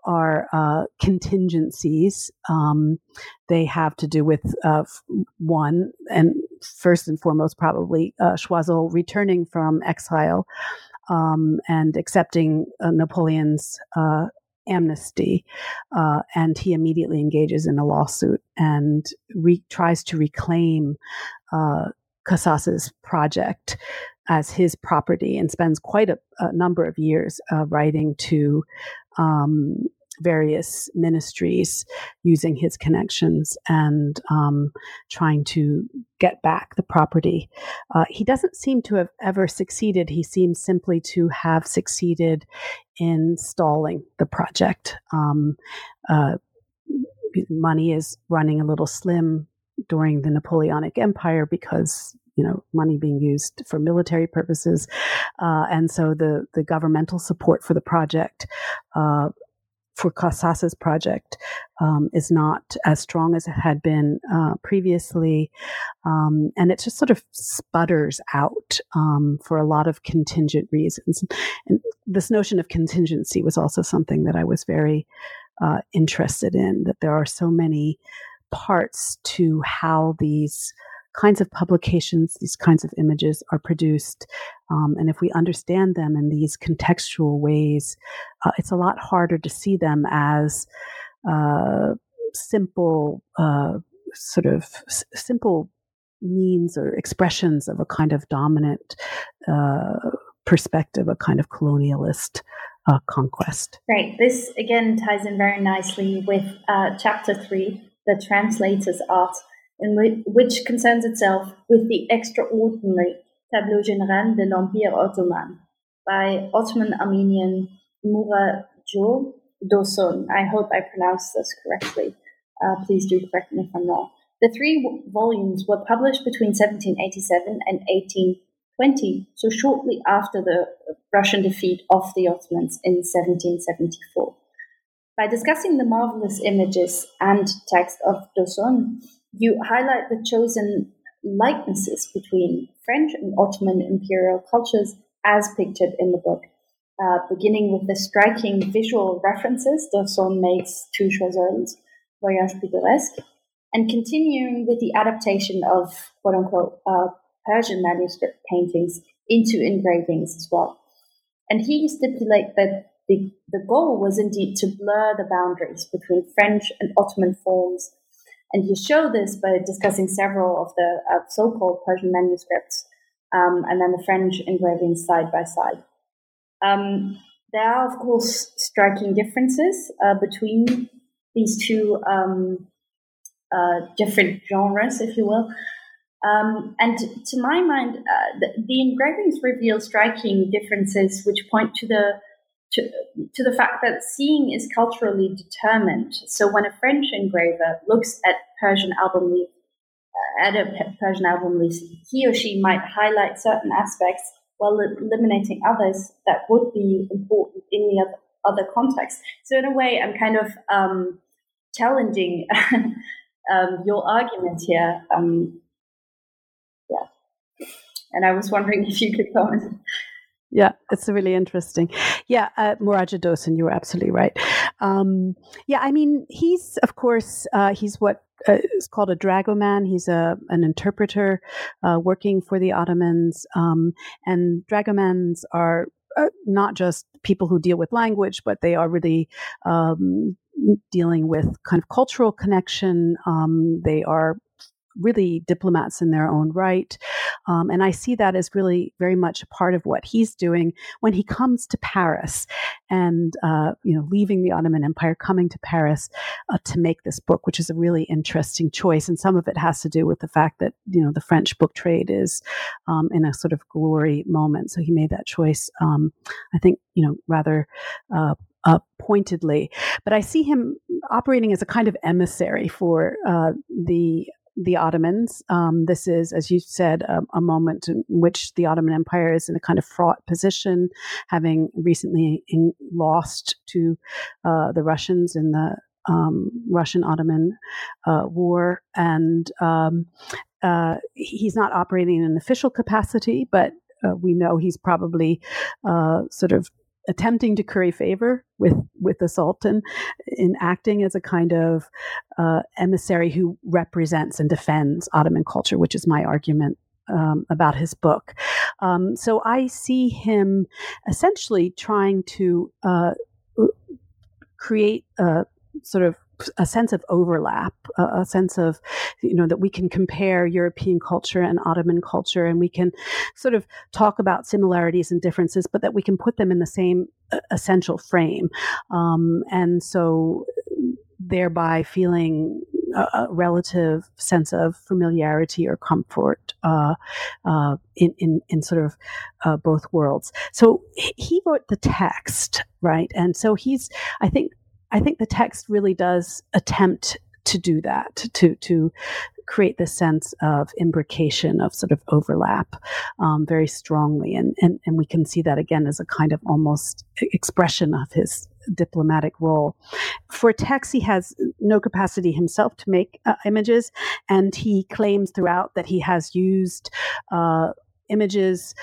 are uh, contingencies. Um, they have to do with uh, one, and first and foremost, probably uh, Choiseul returning from exile um, and accepting uh, Napoleon's uh, amnesty, uh, and he immediately engages in a lawsuit and re- tries to reclaim Cassas's project as his property and spends quite a, a number of years uh, writing to um, various ministries using his connections and um, trying to get back the property. Uh, he doesn't seem to have ever succeeded. He seems simply to have succeeded in stalling the project. Um, uh, money is running a little slim during the Napoleonic Empire because you know money being used for military purposes, uh, and so the the governmental support for the project uh, for Cassas's project um, is not as strong as it had been uh, previously. Um, and it just sort of sputters out um, for a lot of contingent reasons. And this notion of contingency was also something that I was very uh, interested in, that there are so many parts to how these kinds of publications, these kinds of images are produced. Um, and if we understand them in these contextual ways, uh, it's a lot harder to see them as uh, simple, uh, sort of s- simple means or expressions of a kind of dominant uh, perspective, a kind of colonialist uh, conquest. Right. This again ties in very nicely with uh, chapter three, the translator's art in which concerns itself with the extraordinary Tableau Général de l'Empire Ottoman by Ottoman Armenian Mouradgea d'Ohsson. I hope I pronounced this correctly. Uh, please do correct me if I'm wrong. The three volumes were published between 1787 and 1820, so shortly after the Russian defeat of the Ottomans in 1774. By discussing the marvelous images and text of d'Ohsson, you highlight the chosen likenesses between French and Ottoman imperial cultures as pictured in the book, uh, beginning with the striking visual references d'Ohsson makes to Choiseul's Voyage Pittoresque, and continuing with the adaptation of quote unquote uh, Persian manuscript paintings into engravings as well. And he stipulates that the, the goal was indeed to blur the boundaries between French and Ottoman forms and you show this by discussing several of the uh, so-called Persian manuscripts um, and then the French engravings side by side. Um, there are, of course, striking differences uh, between these two um, uh, different genres, if you will. Um, and to my mind, uh, the, the engravings reveal striking differences which point to the to, to the fact that seeing is culturally determined. So when a French engraver looks at Persian album leaf, uh, at a Persian album leaf, he or she might highlight certain aspects while eliminating others that would be important in the other, other context. So in a way, I'm kind of um, challenging um, your argument here. Um, yeah, and I was wondering if you could comment. Yeah, it's really interesting. Yeah, uh, Mouradgea d'Ohsson, you were absolutely right. Um, yeah, I mean, he's of course uh, he's what uh, is called a dragoman. He's a an interpreter uh, working for the Ottomans, um, and dragomans are uh, not just people who deal with language, but they are really um, dealing with kind of cultural connection. Um, they are really diplomats in their own right. Um, and I see that as really very much a part of what he's doing when he comes to Paris and, uh, you know, leaving the Ottoman Empire, coming to Paris uh, to make this book, which is a really interesting choice. And some of it has to do with the fact that, you know, the French book trade is um, in a sort of glory moment. So he made that choice, um, I think, you know, rather uh, uh, pointedly. But I see him operating as a kind of emissary for uh, the the Ottomans. Um, this is, as you said, a, a, moment in which the Ottoman Empire is in a kind of fraught position, having recently in, lost to uh, the Russians in the um, Russian Ottoman uh, War. And um, uh, he's not operating in an official capacity, but uh, we know he's probably uh, sort of attempting to curry favor with with the Sultan in acting as a kind of uh, emissary who represents and defends Ottoman culture, which is my argument um, about his book. Um, so I see him essentially trying to uh, create a sort of a sense of overlap, a, a, sense of, you know, that we can compare European culture and Ottoman culture, and we can sort of talk about similarities and differences, but that we can put them in the same essential frame. Um, and so, thereby feeling a, a, relative sense of familiarity or comfort uh, uh, in, in, in sort of uh, both worlds. So he wrote the text, right? And so he's, I think, I think the text really does attempt to do that, to to create this sense of imbrication, of sort of overlap um, very strongly. And, and, and we can see that again as a kind of almost expression of his diplomatic role. For text, he has no capacity himself to make uh, images, and he claims throughout that he has used uh, images.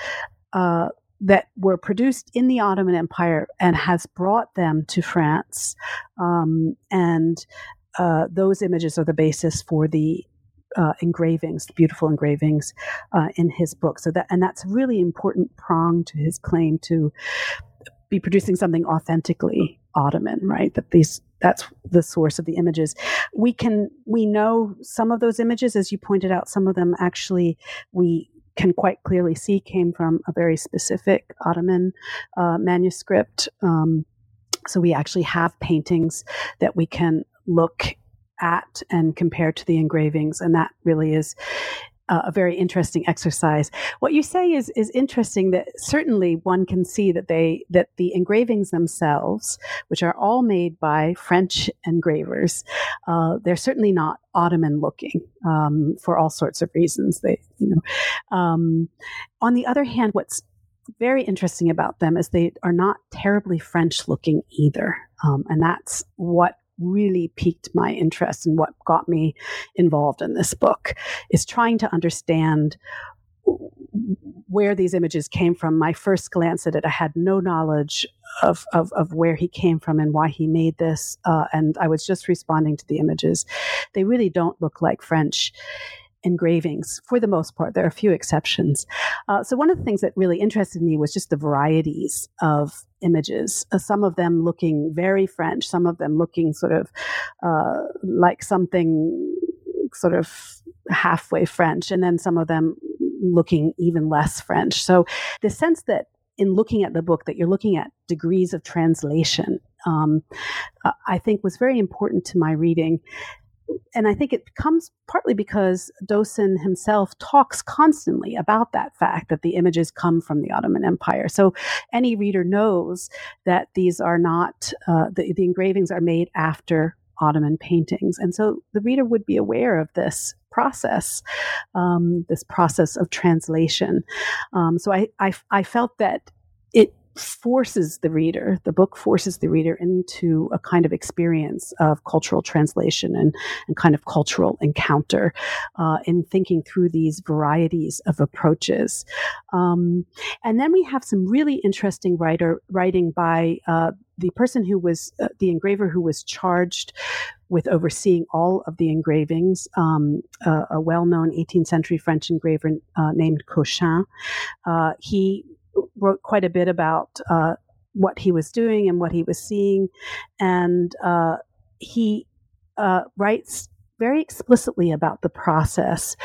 Uh, that were produced in the Ottoman Empire and has brought them to France. Um, and uh, those images are the basis for the uh, engravings, beautiful engravings uh, in his book. So that and that's a really important prong to his claim to be producing something authentically Ottoman, right? That these that's the source of the images. We can we know some of those images, as you pointed out. Some of them actually we can quite clearly see came from a very specific Ottoman uh, manuscript. Um, so we actually have paintings that we can look at and compare to the engravings, and that really is uh, a very interesting exercise. What you say is is interesting. That certainly one can see that they that the engravings themselves, which are all made by French engravers, uh, they're certainly not Ottoman looking um, for all sorts of reasons. They, you know, um, on the other hand, what's very interesting about them is they are not terribly French looking either. Um, and that's what really piqued my interest and what got me involved in this book is trying to understand where these images came from. My first glance at it, I had no knowledge of, of, of where he came from and why he made this. Uh, and I was just responding to the images. They really don't look like French engravings for the most part. There are a few exceptions. Uh, so, one of the things that really interested me was just the varieties of images, uh, some of them looking very French, some of them looking sort of uh, like something sort of halfway French, and then some of them looking even less French. So, the sense that in looking at the book that you're looking at degrees of translation um, I think was very important to my reading and I think it comes partly because d'Ohsson himself talks constantly about that fact that the images come from the Ottoman Empire. So any reader knows that these are not, uh, the, the engravings are made after Ottoman paintings. And so the reader would be aware of this process, um, this process of translation. Um, so I, I, I felt that it forces the reader, the book forces the reader into a kind of experience of cultural translation and, and kind of cultural encounter uh, in thinking through these varieties of approaches. Um, and then we have some really interesting writer writing by uh, the person who was uh, the engraver who was charged with overseeing all of the engravings, um, uh, a well-known 18th century French engraver uh, named Cochin. Uh, he wrote quite a bit about uh, what he was doing and what he was seeing, and uh, he uh, writes very explicitly about the process.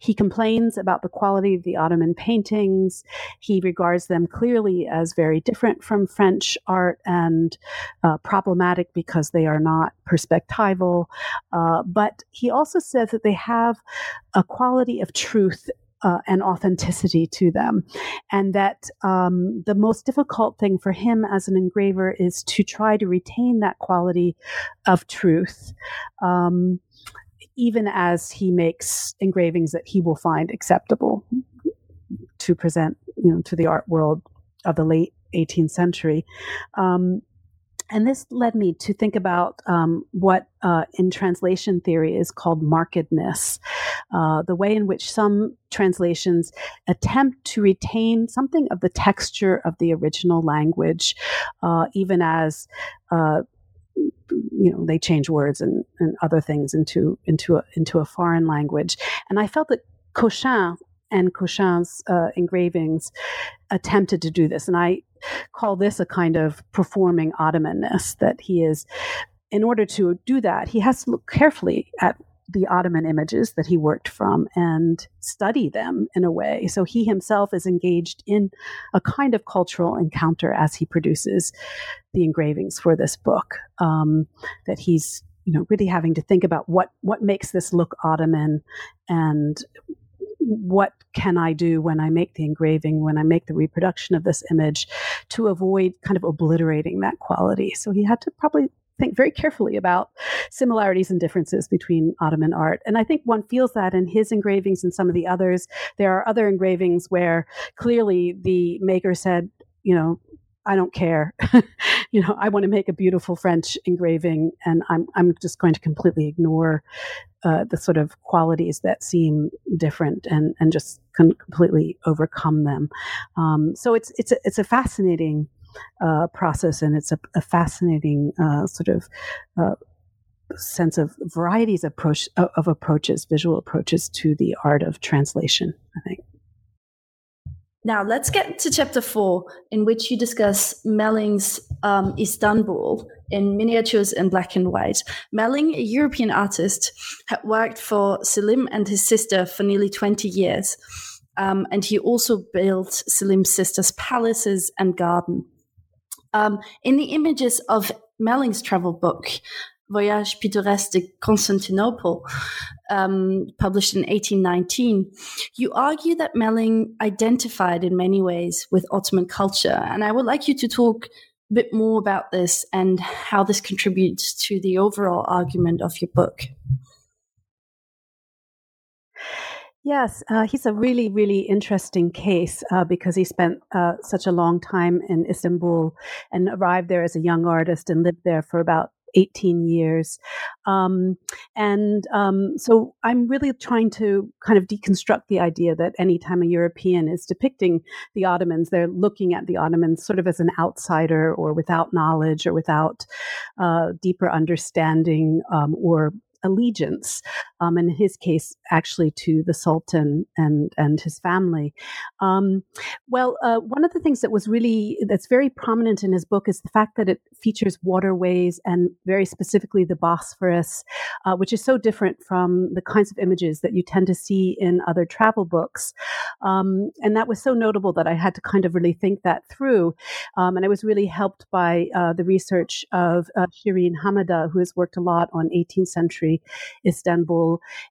He complains about the quality of the Ottoman paintings. He regards them clearly as very different from French art and uh, problematic because they are not perspectival. Uh, but he also says that they have a quality of truth uh, and authenticity to them. And that um, the most difficult thing for him as an engraver is to try to retain that quality of truth. Um, even as he makes engravings that he will find acceptable to present, you know, to the art world of the late 18th century. Um, and this led me to think about um, what uh, in translation theory is called markedness, uh, the way in which some translations attempt to retain something of the texture of the original language, uh, even as uh, you know they change words and, and other things into into a, into a foreign language. And I felt that Cochin and Cochin's uh, engravings attempted to do this. And I call this a kind of performing Ottomanness that he is, in order to do that, he has to look carefully at the Ottoman images that he worked from and study them in a way. So he himself is engaged in a kind of cultural encounter as he produces the engravings for this book. Um, that he's you know really having to think about what what makes this look Ottoman and what can I do when I make the engraving, when I make the reproduction of this image to avoid kind of obliterating that quality? So he had to probably think very carefully about similarities and differences between Ottoman art. And I think one feels that in his engravings and some of the others. There are other engravings where clearly the maker said, you know, I don't care. you know, I want to make a beautiful French engraving, and I'm I'm just going to completely ignore uh, the sort of qualities that seem different and and just completely overcome them. Um, so it's it's a, it's a fascinating uh, process, and it's a, a fascinating uh, sort of uh, sense of varieties approach, of approaches, visual approaches to the art of translation. I think. Now, let's get to chapter four, in which you discuss Melling's um, Istanbul in miniatures in black and white. Melling, a European artist, had worked for Selim and his sister for nearly 20 years. Um, and he also built Selim's sister's palaces and garden. Um, in the images of Melling's travel book, Voyage Pittoresque de Constantinople, um, published in 1819, you argue that Melling identified in many ways with Ottoman culture. And I would like you to talk a bit more about this and how this contributes to the overall argument of your book. Yes, uh, he's a really, really interesting case uh, because he spent uh, such a long time in Istanbul and arrived there as a young artist and lived there for about 18 years. Um, and um, so I'm really trying to kind of deconstruct the idea that anytime a European is depicting the Ottomans, they're looking at the Ottomans sort of as an outsider or without knowledge or without uh, deeper understanding um, or allegiance, um, in his case, actually to the Sultan and and his family. Um, well, uh, one of the things that was really that's very prominent in his book is the fact that it features waterways and very specifically the Bosphorus, uh, which is so different from the kinds of images that you tend to see in other travel books. Um, and that was so notable that I had to kind of really think that through. Um, and I was really helped by uh, the research of uh, Shirine Hamadeh, who has worked a lot on 18th century Istanbul,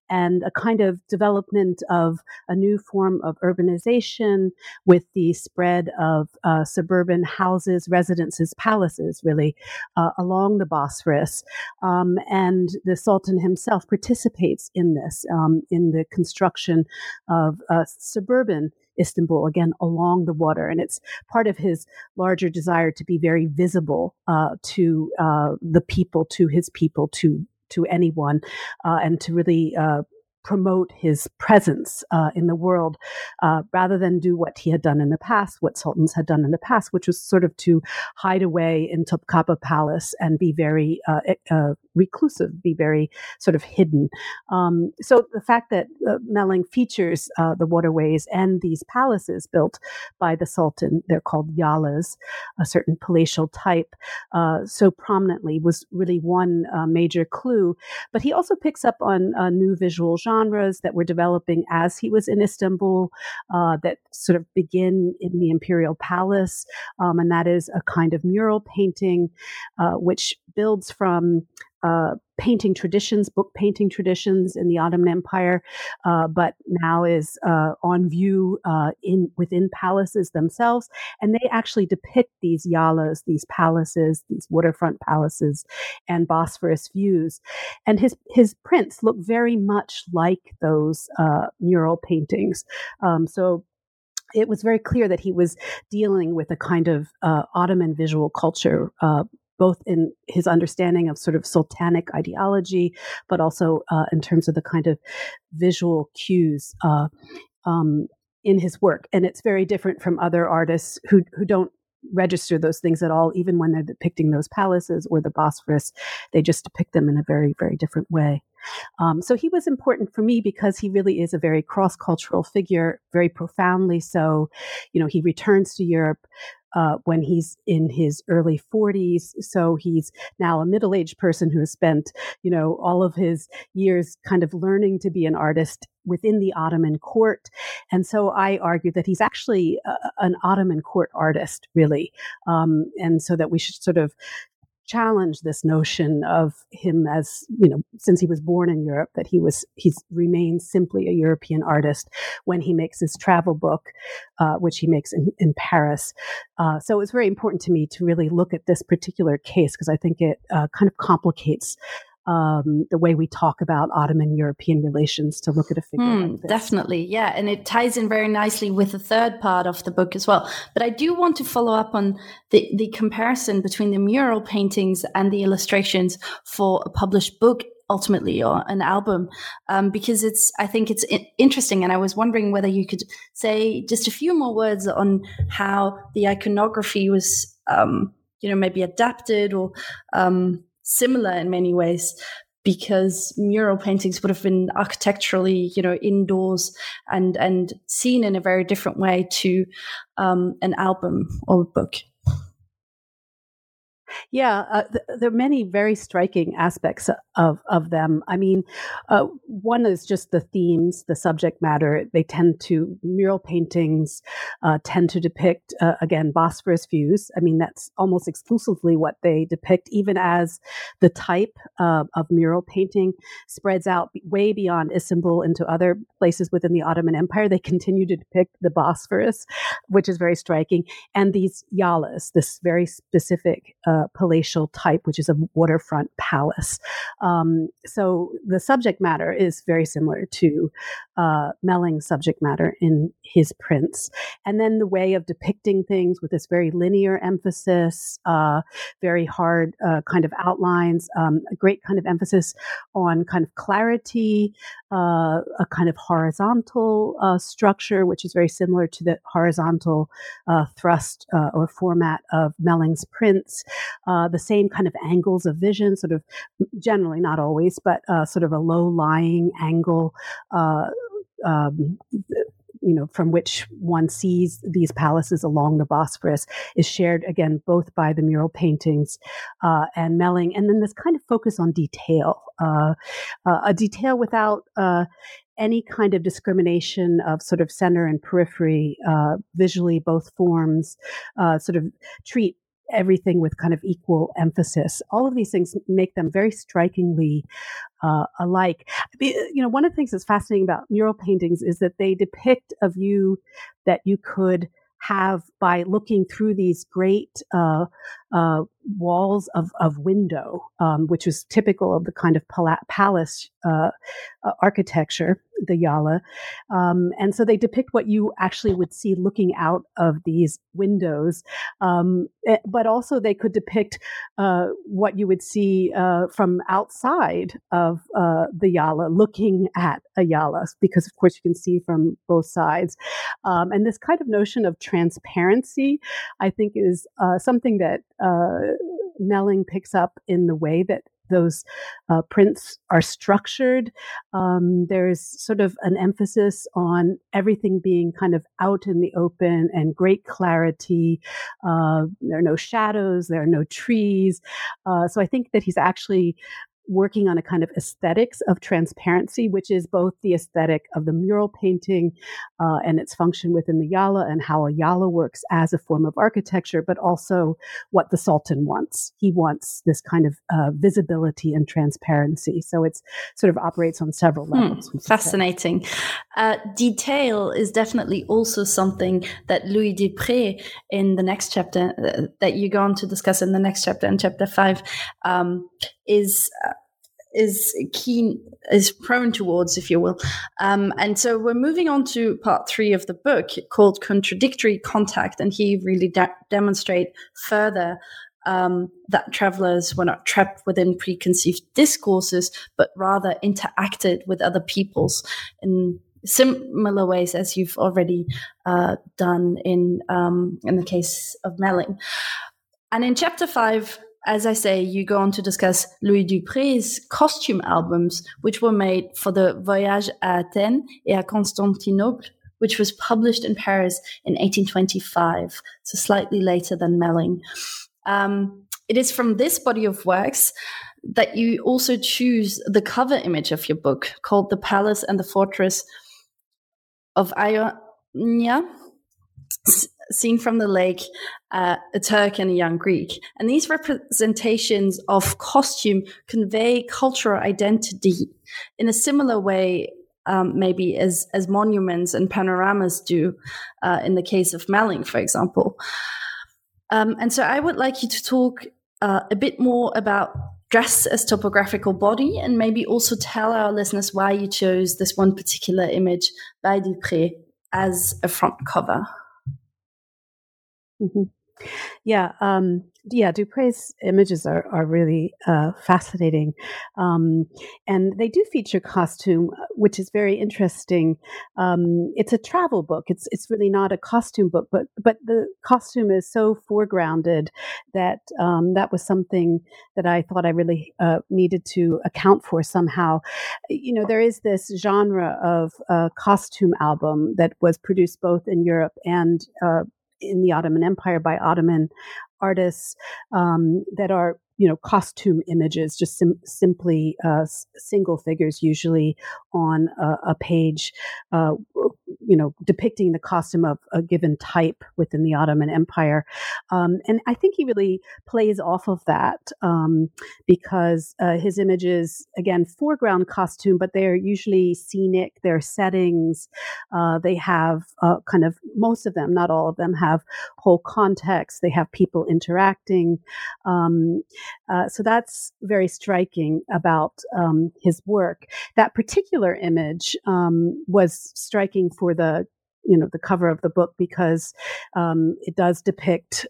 and a kind of development of a new form of urbanization with the spread of uh, suburban houses, residences, palaces, really, uh, along the Bosphorus. Um, and the Sultan himself participates in this, um, in the construction of uh, suburban Istanbul, again, along the water. And it's part of his larger desire to be very visible uh, to uh, the people, to his people, to to anyone uh, and to really uh, promote his presence uh, in the world uh, rather than do what he had done in the past, what sultans had done in the past, which was sort of to hide away in Topkapi Palace and be very uh, uh reclusive, be very sort of hidden. Um, so the fact that uh, Melling features uh, the waterways and these palaces built by the Sultan, they're called yalas, a certain palatial type, uh, so prominently was really one uh, major clue. But he also picks up on uh, new visual genres that were developing as he was in Istanbul uh, that sort of begin in the imperial palace, um, and that is a kind of mural painting which builds from uh, painting traditions, book painting traditions in the Ottoman Empire, uh, but now is uh, on view uh, in within palaces themselves, and they actually depict these yalas, these palaces, these waterfront palaces, and Bosphorus views. And his his prints look very much like those uh, mural paintings. Um, so it was very clear that he was dealing with a kind of uh, Ottoman visual culture, uh, both in his understanding of sort of sultanic ideology, but also uh, in terms of the kind of visual cues uh, um, in his work. And it's very different from other artists who who don't register those things at all, even when they're depicting those palaces or the Bosphorus. They just depict them in a very, very different way. Um, so he was important for me because he really is a very cross cultural figure, very profoundly so. You know, he returns to Europe uh, when he's in his early 40s. So he's now a middle aged person who has spent, you know, all of his years kind of learning to be an artist within the Ottoman court. And so I argue that he's actually uh, an Ottoman court artist, really. Um, and so that we should sort of challenge this notion of him as you know since he was born in Europe that he was he's remained simply a European artist when he makes his travel book, uh, which he makes in, in Paris. Uh, so it's very important to me to really look at this particular case because I think it uh, kind of complicates um, the way we talk about Ottoman European relations to look at a figure mm, like Definitely, yeah. And it ties in very nicely with the third part of the book as well. But I do want to follow up on the, the comparison between the mural paintings and the illustrations for a published book ultimately or an album um, because it's i think it's interesting and i was wondering whether you could say just a few more words on how the iconography was um, you know maybe adapted or um, similar in many ways because mural paintings would have been architecturally, you know, indoors and and seen in a very different way to um, an album or a book. Yeah, uh, th- there are many very striking aspects of of them. I mean, uh, one is just the themes, the subject matter. They tend to mural paintings uh, tend to depict uh, again Bosphorus views. I mean, that's almost exclusively what they depict, even as the type of mural painting spreads out way beyond Istanbul into other places within the Ottoman Empire. They continue to depict the Bosphorus, which is very striking, and these yalas, this very specific uh, palatial type, which is a waterfront palace. Um, so the subject matter is very similar to uh, Melling's subject matter in his prints. And then the way of depicting things with this very linear emphasis, uh, very hard uh, kind of outlines, um, a great kind of emphasis on kind of clarity, uh, a kind of horizontal uh, structure, which is very similar to the horizontal uh, thrust or format of Melling's prints uh, the same kind of angles of vision, sort of generally, not always, but uh, sort of a low lying angle. Uh, um, you know, from which one sees these palaces along the Bosphorus is shared again both by the mural paintings uh, and Melling, and then this kind of focus on detail, uh, uh, a detail without uh, any kind of discrimination of sort of center and periphery, uh, visually both forms, uh, sort of treat everything with kind of equal emphasis. All of these things make them very strikingly uh, alike. You know, one of the things that's fascinating about mural paintings is that they depict a view that you could have by looking through these great uh, uh, walls of, of window, um, which was typical of the kind of pala- palace uh, uh, architecture, the Yala. Um, and so they depict what you actually would see looking out of these windows. Um, eh, but also they could depict uh, what you would see uh, from outside of uh, the Yala, looking at a Yala, because of course you can see from both sides. Um, and this kind of notion of transparency, I think, is uh, something that Melling picks up in the way that those uh, prints are structured. Um, there's sort of an emphasis on everything being kind of out in the open and great clarity. Uh, there are no shadows, there are no trees. Uh, so I think that he's actually working on a kind of aesthetics of transparency, which is both the aesthetic of the mural painting uh, and its function within the Yala and how a Yala works as a form of architecture, but also what the Sultan wants. He wants this kind of uh, visibility and transparency. So it's sort of operates on several hmm, levels. Hmm, fascinating. Uh, detail is definitely also something that Louis Dupré in the next chapter uh, that you go on to discuss in the next chapter, in chapter five, um, is uh, is keen is prone towards if you will. Um, and so we're moving on to part three of the book called contradictory contact and he really de- demonstrate further um, that travelers were not trapped within preconceived discourses but rather interacted with other peoples in similar ways as you've already uh, done in um, in the case of Melling. And in chapter five as I say, you go on to discuss Louis Dupré's costume albums, which were made for the Voyage à Athènes et à Constantinople, which was published in Paris in 1825, so slightly later than Melling. Um, it is from this body of works that you also choose the cover image of your book called The Palace and the Fortress of Ioannina seen from the lake, uh, a Turk and a young Greek. And these representations of costume convey cultural identity in a similar way, um, maybe as, as monuments and panoramas do uh, in the case of Melling, for example. Um, and so I would like you to talk uh, a bit more about dress as topographical body and maybe also tell our listeners why you chose this one particular image by Dupré as a front cover. Mm-hmm. Yeah, um, yeah. Dupré's images are are really uh, fascinating, um, and they do feature costume, uh, which is very interesting. Um, it's a travel book. It's it's really not a costume book, but but the costume is so foregrounded that um, that was something that I thought I really uh, needed to account for somehow. You know, there is this genre of uh, costume album that was produced both in Europe and uh, in the Ottoman Empire by Ottoman artists um, that are you know costume images just sim- simply uh, single figures usually on a, a page uh, you know depicting the costume of a given type within the ottoman empire. Um, and i think he really plays off of that um, because uh, his images again foreground costume but they're usually scenic they're settings uh, they have uh, kind of most of them not all of them have whole context they have people interacting um, uh, so that's very striking about um, his work. That particular image um, was striking for the you know the cover of the book because um, it does depict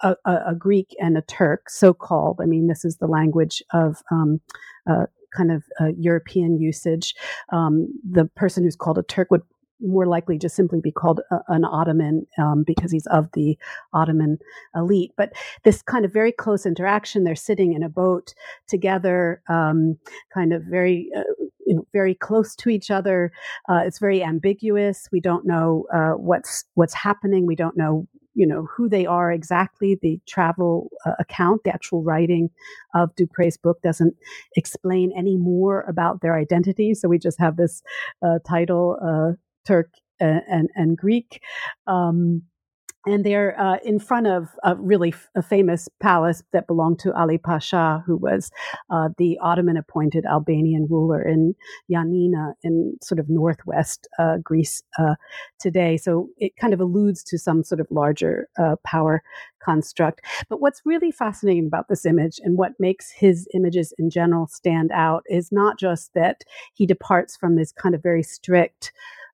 a, a, a, Greek and a Turk, so called. I mean, this is the language of um, uh, kind of uh, European usage. Um, the person who's called a Turk would more likely just simply be called a, an Ottoman um, because he's of the Ottoman elite. But this kind of very close interaction, they're sitting in a boat together, um, kind of very. Uh, you know, very close to each other. Uh, it's very ambiguous. We don't know uh, what's what's happening. We don't know you know who they are exactly. The travel uh, account, the actual writing of Dupré's book, doesn't explain any more about their identity. So we just have this uh, title, uh, Turk and, and, and Greek. Um, and they're uh, in front of a really f- a famous palace that belonged to Ali Pasha, who was uh, the Ottoman-appointed Albanian ruler in Yanina, in sort of northwest uh, Greece uh, today. So it kind of alludes to some sort of larger uh, power construct. But what's really fascinating about this image and what makes his images in general stand out is not just that he departs from this kind of very strict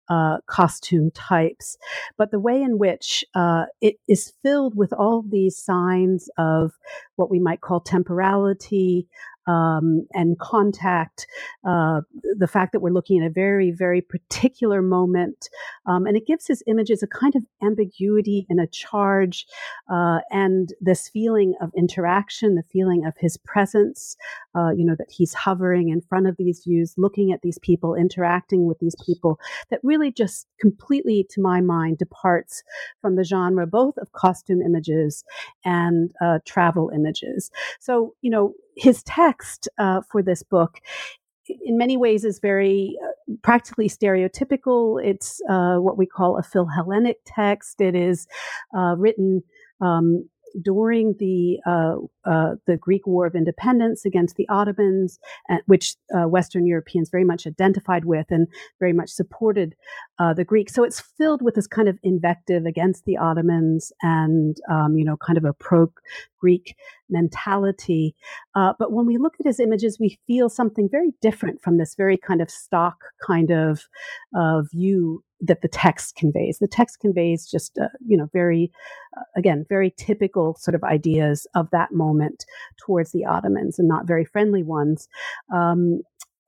uh, costume types, but the way in which uh, it is filled with all these signs of what we might call temporality, um, and contact, uh, the fact that we're looking at a very, very particular moment. Um, and it gives his images a kind of ambiguity and a charge, uh, and this feeling of interaction, the feeling of his presence, uh, you know, that he's hovering in front of these views, looking at these people, interacting with these people, that really just completely, to my mind, departs from the genre both of costume images and uh, travel images. So, you know, his text uh, for this book in many ways is very uh, practically stereotypical. It's uh, what we call a Philhellenic text. It is uh, written um, during the uh, uh, the Greek War of Independence against the Ottomans, uh, which Western Europeans very much identified with and very much supported the Greeks. So it's filled with this kind of invective against the Ottomans and um, you know kind of a pro Greek mentality. Uh, but when we look at his images, we feel something very different from this very kind of stock kind of uh, view that the text conveys. The text conveys just, uh, you know, very, uh, again, very typical sort of ideas of that moment towards the Ottomans and not very friendly ones. Um,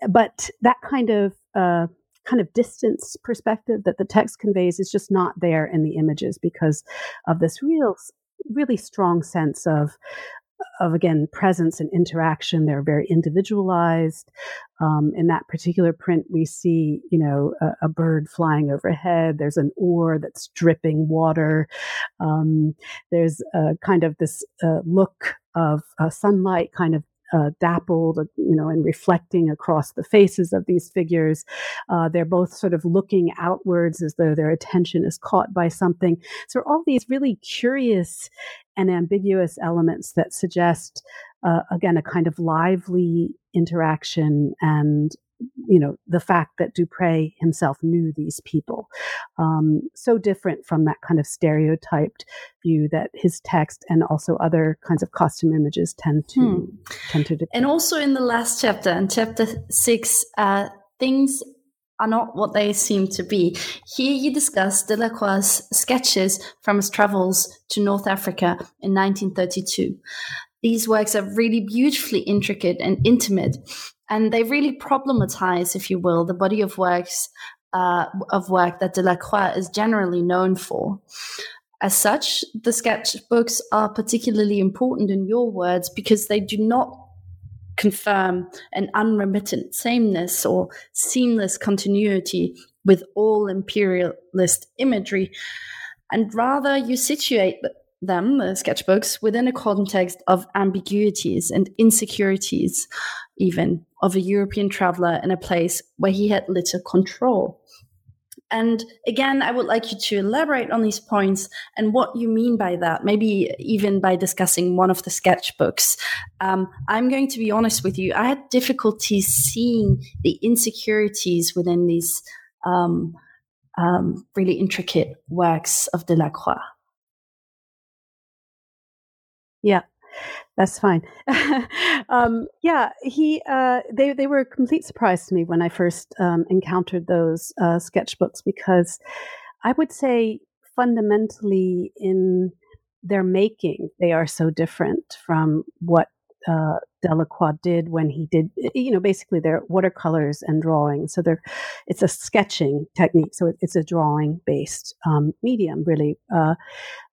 but that kind of uh, kind of distance perspective that the text conveys is just not there in the images because of this real really strong sense of of again presence and interaction they're very individualized. Um, in that particular print we see you know a, a, bird flying overhead. There's an oar that's dripping water. Um, there's a kind of this uh, look of uh, sunlight kind of uh, dappled, you know, and reflecting across the faces of these figures. Uh, they're both sort of looking outwards as though their attention is caught by something. So, all these really curious and ambiguous elements that suggest, uh, again, a kind of lively interaction and you know the fact that Dupré himself knew these people, um, so different from that kind of stereotyped view that his text and also other kinds of costume images tend to hmm. tend to. Depict. And also in the last chapter, in chapter six, uh, things are not what they seem to be. Here you discuss Delacroix's sketches from his travels to North Africa in 1932. These works are really beautifully intricate and intimate, and they really problematize, if you will, the body of works uh, of work that Delacroix is generally known for. As such, the sketchbooks are particularly important in your words because they do not confirm an unremittent sameness or seamless continuity with all imperialist imagery, and rather you situate them, the sketchbooks, within a context of ambiguities and insecurities, even of a European traveler in a place where he had little control. And again, I would like you to elaborate on these points and what you mean by that, maybe even by discussing one of the sketchbooks. Um, I'm going to be honest with you, I had difficulty seeing the insecurities within these um, um, really intricate works of Delacroix. Yeah, that's fine. um, yeah, he uh, they they were a complete surprise to me when I first um, encountered those uh, sketchbooks because I would say fundamentally in their making they are so different from what uh, Delacroix did when he did, you know, basically they're watercolors and drawing. So they're, it's a sketching technique. So it's a drawing based um, medium, really. Uh,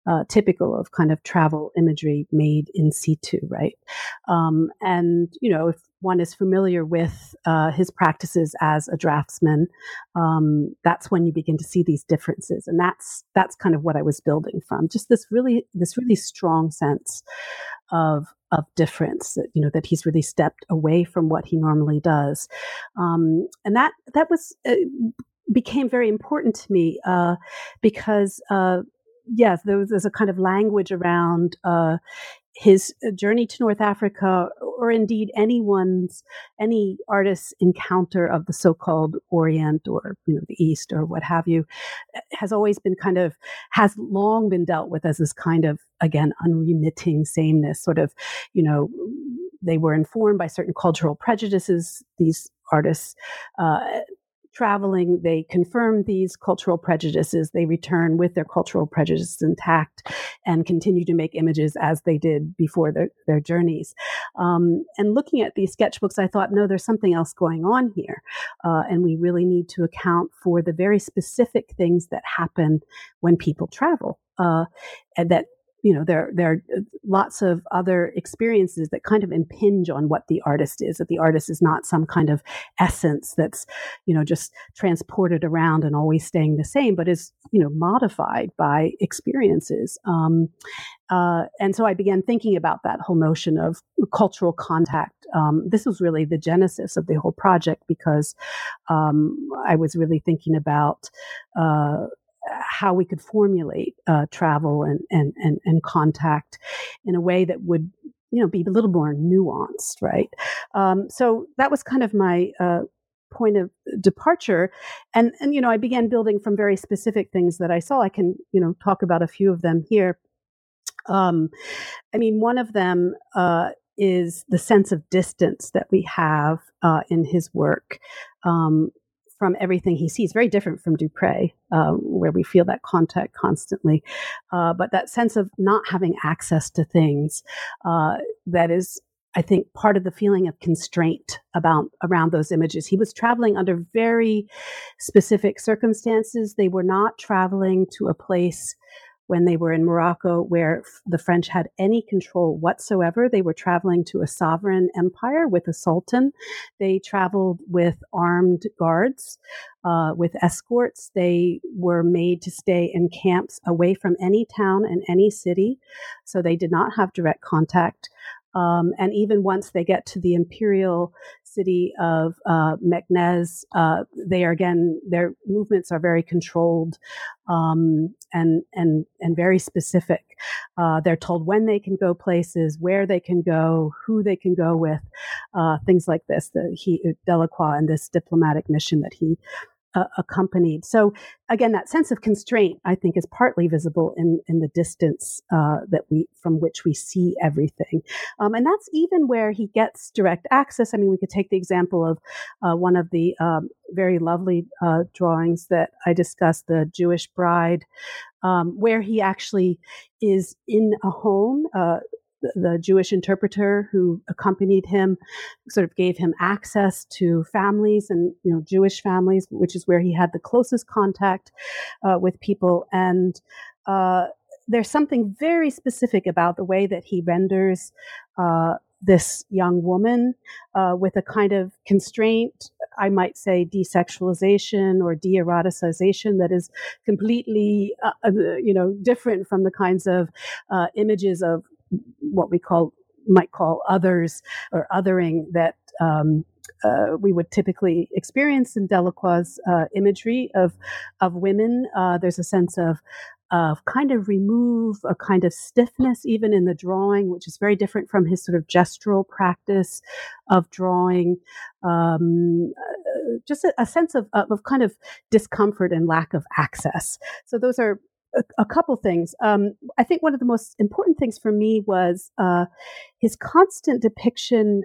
uh, typical of kind of travel imagery made in situ, right? Um, and you know, if one is familiar with uh, his practices as a draftsman, um, that's when you begin to see these differences, and that's that's kind of what I was building from. Just this really this really strong sense of of difference. You know that he's really stepped away from what he normally does, um, and that that was. Uh, became very important to me uh, because uh, yes, there was, a kind of language around uh, his uh, journey to North Africa, or indeed anyone's any artist's encounter of the so-called Orient or you know the East or what have you, uh, has always been kind of has long been dealt with as this kind of again unremitting sameness, sort of you know they were informed by certain cultural prejudices. These artists. Uh, traveling, they confirm these cultural prejudices. They return with their cultural prejudices intact and continue to make images as they did before their, their journeys. Um, and looking at these sketchbooks, I thought, no, there's something else going on here. Uh, and we really need to account for the very specific things that happen when people travel. Uh, and that you know there there are uh, lots of other experiences that kind of impinge on what the artist is that the artist is not some kind of essence that's you know just transported around and always staying the same but is you know modified by experiences um, uh, and so I began thinking about that whole notion of cultural contact. Um, this was really the genesis of the whole project because um, I was really thinking about uh, how we could formulate uh, travel and, and, and, and contact in a way that would you know be a little more nuanced right? Um, so that was kind of my uh, point of departure. And and you know i began building from very specific things that i saw. I can you know talk about a few of them here. Um, i mean one of them uh, is the sense of distance that we have uh, in his work. Um, from everything he sees. Very different from Dupré, um, where we feel that contact constantly. Uh, but that sense of not having access to things uh, that is I think part of the feeling of constraint about around those images. He was traveling under very specific circumstances. They were not traveling to a place when they were in Morocco, where the French had any control whatsoever. They were traveling to a sovereign empire with a sultan. They traveled with armed guards, uh, with escorts. They were made to stay in camps away from any town and any city, so they did not have direct contact um, and even once they get to the imperial city of uh, Meknès, uh, they are again their movements are very controlled um, and and and very specific. Uh, they're told when they can go places, where they can go, who they can go with, uh, things like this. The he Delacroix and this diplomatic mission that he uh, accompanied. So again, that sense of constraint, I think, is partly visible in in the distance uh, that we from which we see everything, um, and that's even where he gets direct access. I mean, we could take the example of uh, one of the um, very lovely uh, drawings that I discussed, the Jewish bride, um, where he actually is in a home uh, the Jewish interpreter who accompanied him sort of gave him access to families and you know Jewish families, which is where he had the closest contact uh, with people. And uh, there's something very specific about the way that he renders uh, this young woman uh, with a kind of constraint, I might say desexualization or de-eroticization that is completely, uh, uh, you know, different from the kinds of images of what we call might call others or othering that um, uh, we would typically experience in Delacroix's uh, imagery of of women. Uh, there's a sense of of kind of remove a kind of stiffness even in the drawing, which is very different from his sort of gestural practice of drawing. Um, uh, just a, a sense of, of kind of discomfort and lack of access. So those are a, couple things. Um, I think one of the most important things for me was uh, his constant depiction,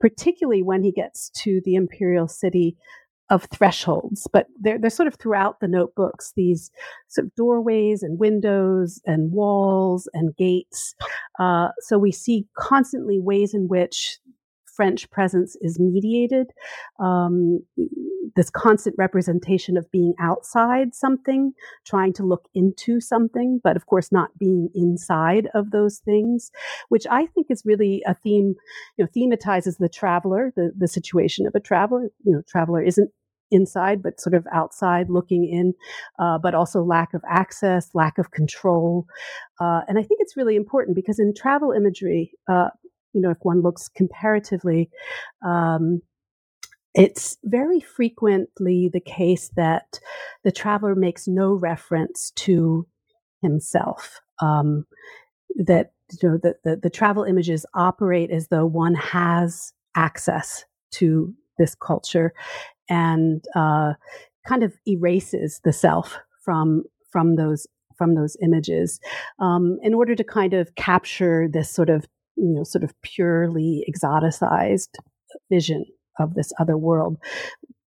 particularly when he gets to the imperial city of thresholds, but they're, they're sort of throughout the notebooks, these sort of doorways and windows and walls and gates. Uh, so we see constantly ways in which French presence is mediated. Um, this constant representation of being outside something, trying to look into something, but of course not being inside of those things, which I think is really a theme, you know, thematizes the traveler, the, the situation of a traveler. You know, traveler isn't inside, but sort of outside looking in, uh, but also lack of access, lack of control. Uh, and I think it's really important because in travel imagery, uh, you know, if one looks comparatively, um, it's very frequently the case that the traveler makes no reference to himself. Um, that you know the, the, the travel images operate as though one has access to this culture and uh, kind of erases the self from from those from those images um, in order to kind of capture this sort of you know, sort of purely exoticized vision of this other world.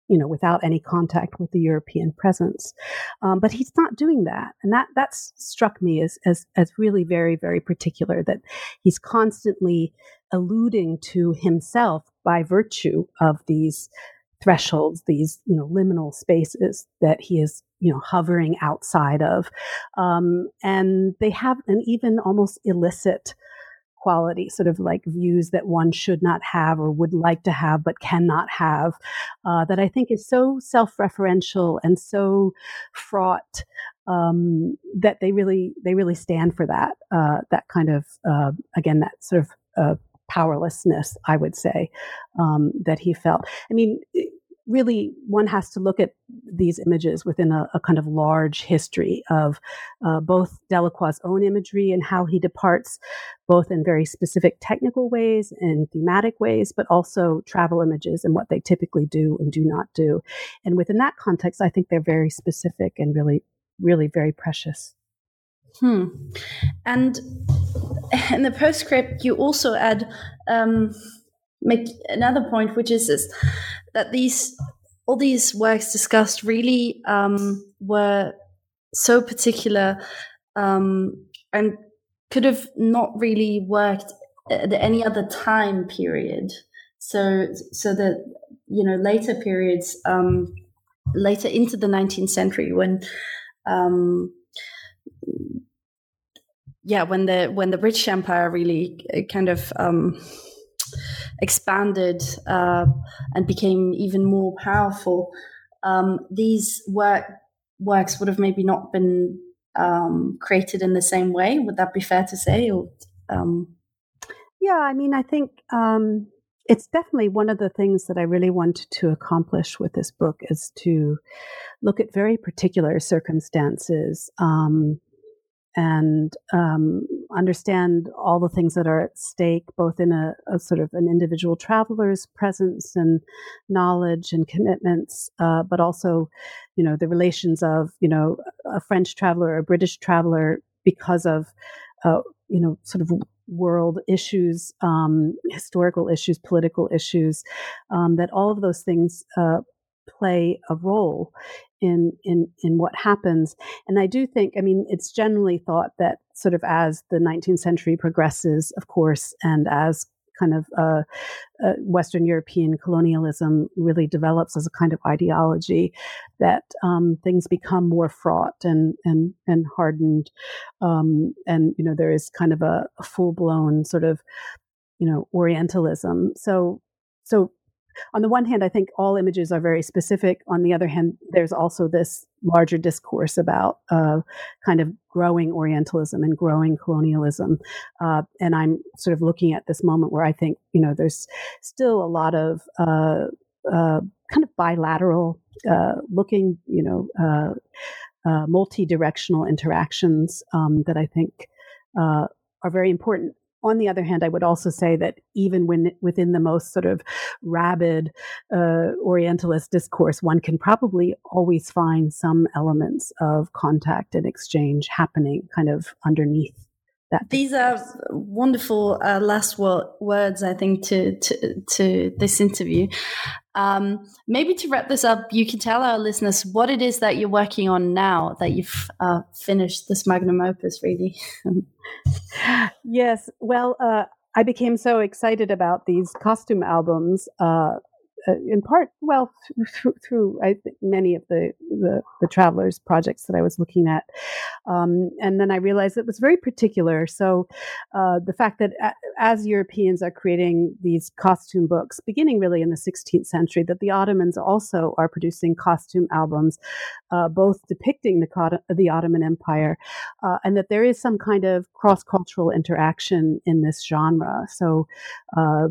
you know, without any contact with the European presence. Um, but he's not doing that, and that that's struck me as as as really very very particular. That he's constantly alluding to himself by virtue of these thresholds, these you know liminal spaces that he is you know hovering outside of, um, and they have an even almost illicit quality, sort of like views that one should not have or would like to have but cannot have, uh, that I think is so self referential and so fraught. Um, that they really they really stand for that uh, that kind of uh, again that sort of uh, powerlessness I would say um, that he felt. I mean, really one has to look at these images within a, a kind of large history of uh, both Delacroix's own imagery and how he departs both in very specific technical ways and thematic ways, but also travel images and what they typically do and do not do. And within that context, I think they're very specific and really, really very precious. Hmm. And in the postscript, you also add um, make another point, which is, that these all these works discussed really um, were so particular um, and could have not really worked at any other time period. So, so that you know later periods, um, later into the 19th century, when um, yeah, when the when the British Empire really uh, kind of um, expanded uh, and became even more powerful, um, these work, works would have maybe not been um, created in the same way. Would that be fair to say? Or, um... yeah, I mean, I think um, it's definitely one of the things that I really wanted to accomplish with this book is to look at very particular circumstances um, and um, understand all the things that are at stake, both in a, a, sort of an individual traveler's presence and knowledge and commitments, uh, but also, you know, the relations of, you know, a French traveler, a British traveler, because of, uh, you know, sort of world issues, um, historical issues, political issues, um, that all of those things uh, play a role in in in what happens and i do think i mean it's generally thought that sort of as the 19th century progresses of course and as kind of uh, uh, Western European colonialism really develops as a kind of ideology that um, things become more fraught and and and hardened, um, and you know there is kind of a, a full blown sort of you know Orientalism. So so on the one hand, I think all images are very specific. On the other hand, there's also this larger discourse about uh, kind of growing Orientalism and growing colonialism. Uh, and I'm sort of looking at this moment where I think, you know, there's still a lot of uh, uh kind of bilateral uh, looking, you know, uh, multi directional interactions um, that I think are very important on the other hand, I would also say that even when within the most sort of rabid uh, Orientalist discourse, one can probably always find some elements of contact and exchange happening kind of underneath that. These are wonderful uh, last words, I think, to, to, to this interview. Um, maybe to wrap this up, you can tell our listeners what it is that you're working on now that you've uh, finished this magnum opus, really. yes. Well, uh, I became so excited about these costume albums uh, uh, in part, well, through, through I think many of the, the, the travelers projects that I was looking at, um, and then I realized it was very particular. So, uh, the fact that a, as Europeans are creating these costume books, beginning really in the 16th century, that the Ottomans also are producing costume albums, uh, both depicting the the Ottoman Empire, uh, and that there is some kind of cross cultural interaction in this genre. So. Uh,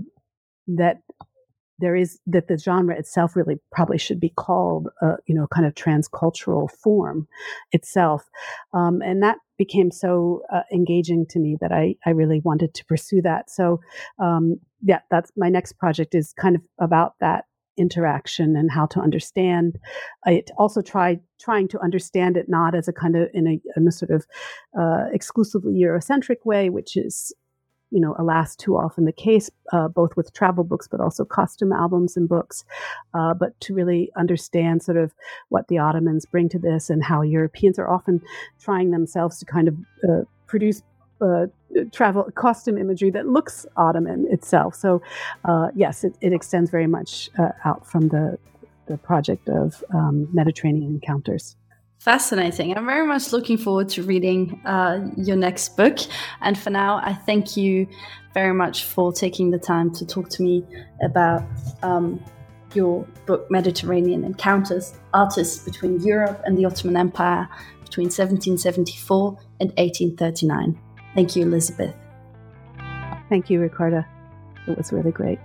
that there is that the genre itself really probably should be called a you know kind of transcultural form itself. Um, and that became so uh, engaging to me that I, I really wanted to pursue that. So um, yeah that's my next project is kind of about that interaction and how to understand it. Also try trying to understand it not as a kind of in a, in a sort of uh, exclusively eurocentric way which is you know, alas, too often the case, uh, both with travel books, but also costume albums and books. Uh, but to really understand sort of what the Ottomans bring to this and how Europeans are often trying themselves to kind of uh, produce uh, travel costume imagery that looks Ottoman itself. So, uh, yes, it, it, extends very much uh, out from the the project of um, Mediterranean encounters. Fascinating. I'm very much looking forward to reading uh, your next book. And for now, I thank you very much for taking the time to talk to me about um, your book, Mediterranean Encounters Artists Between Europe and the Ottoman Empire between 1774 and 1839. Thank you, Elisabeth. Thank you, Ricarda. It was really great.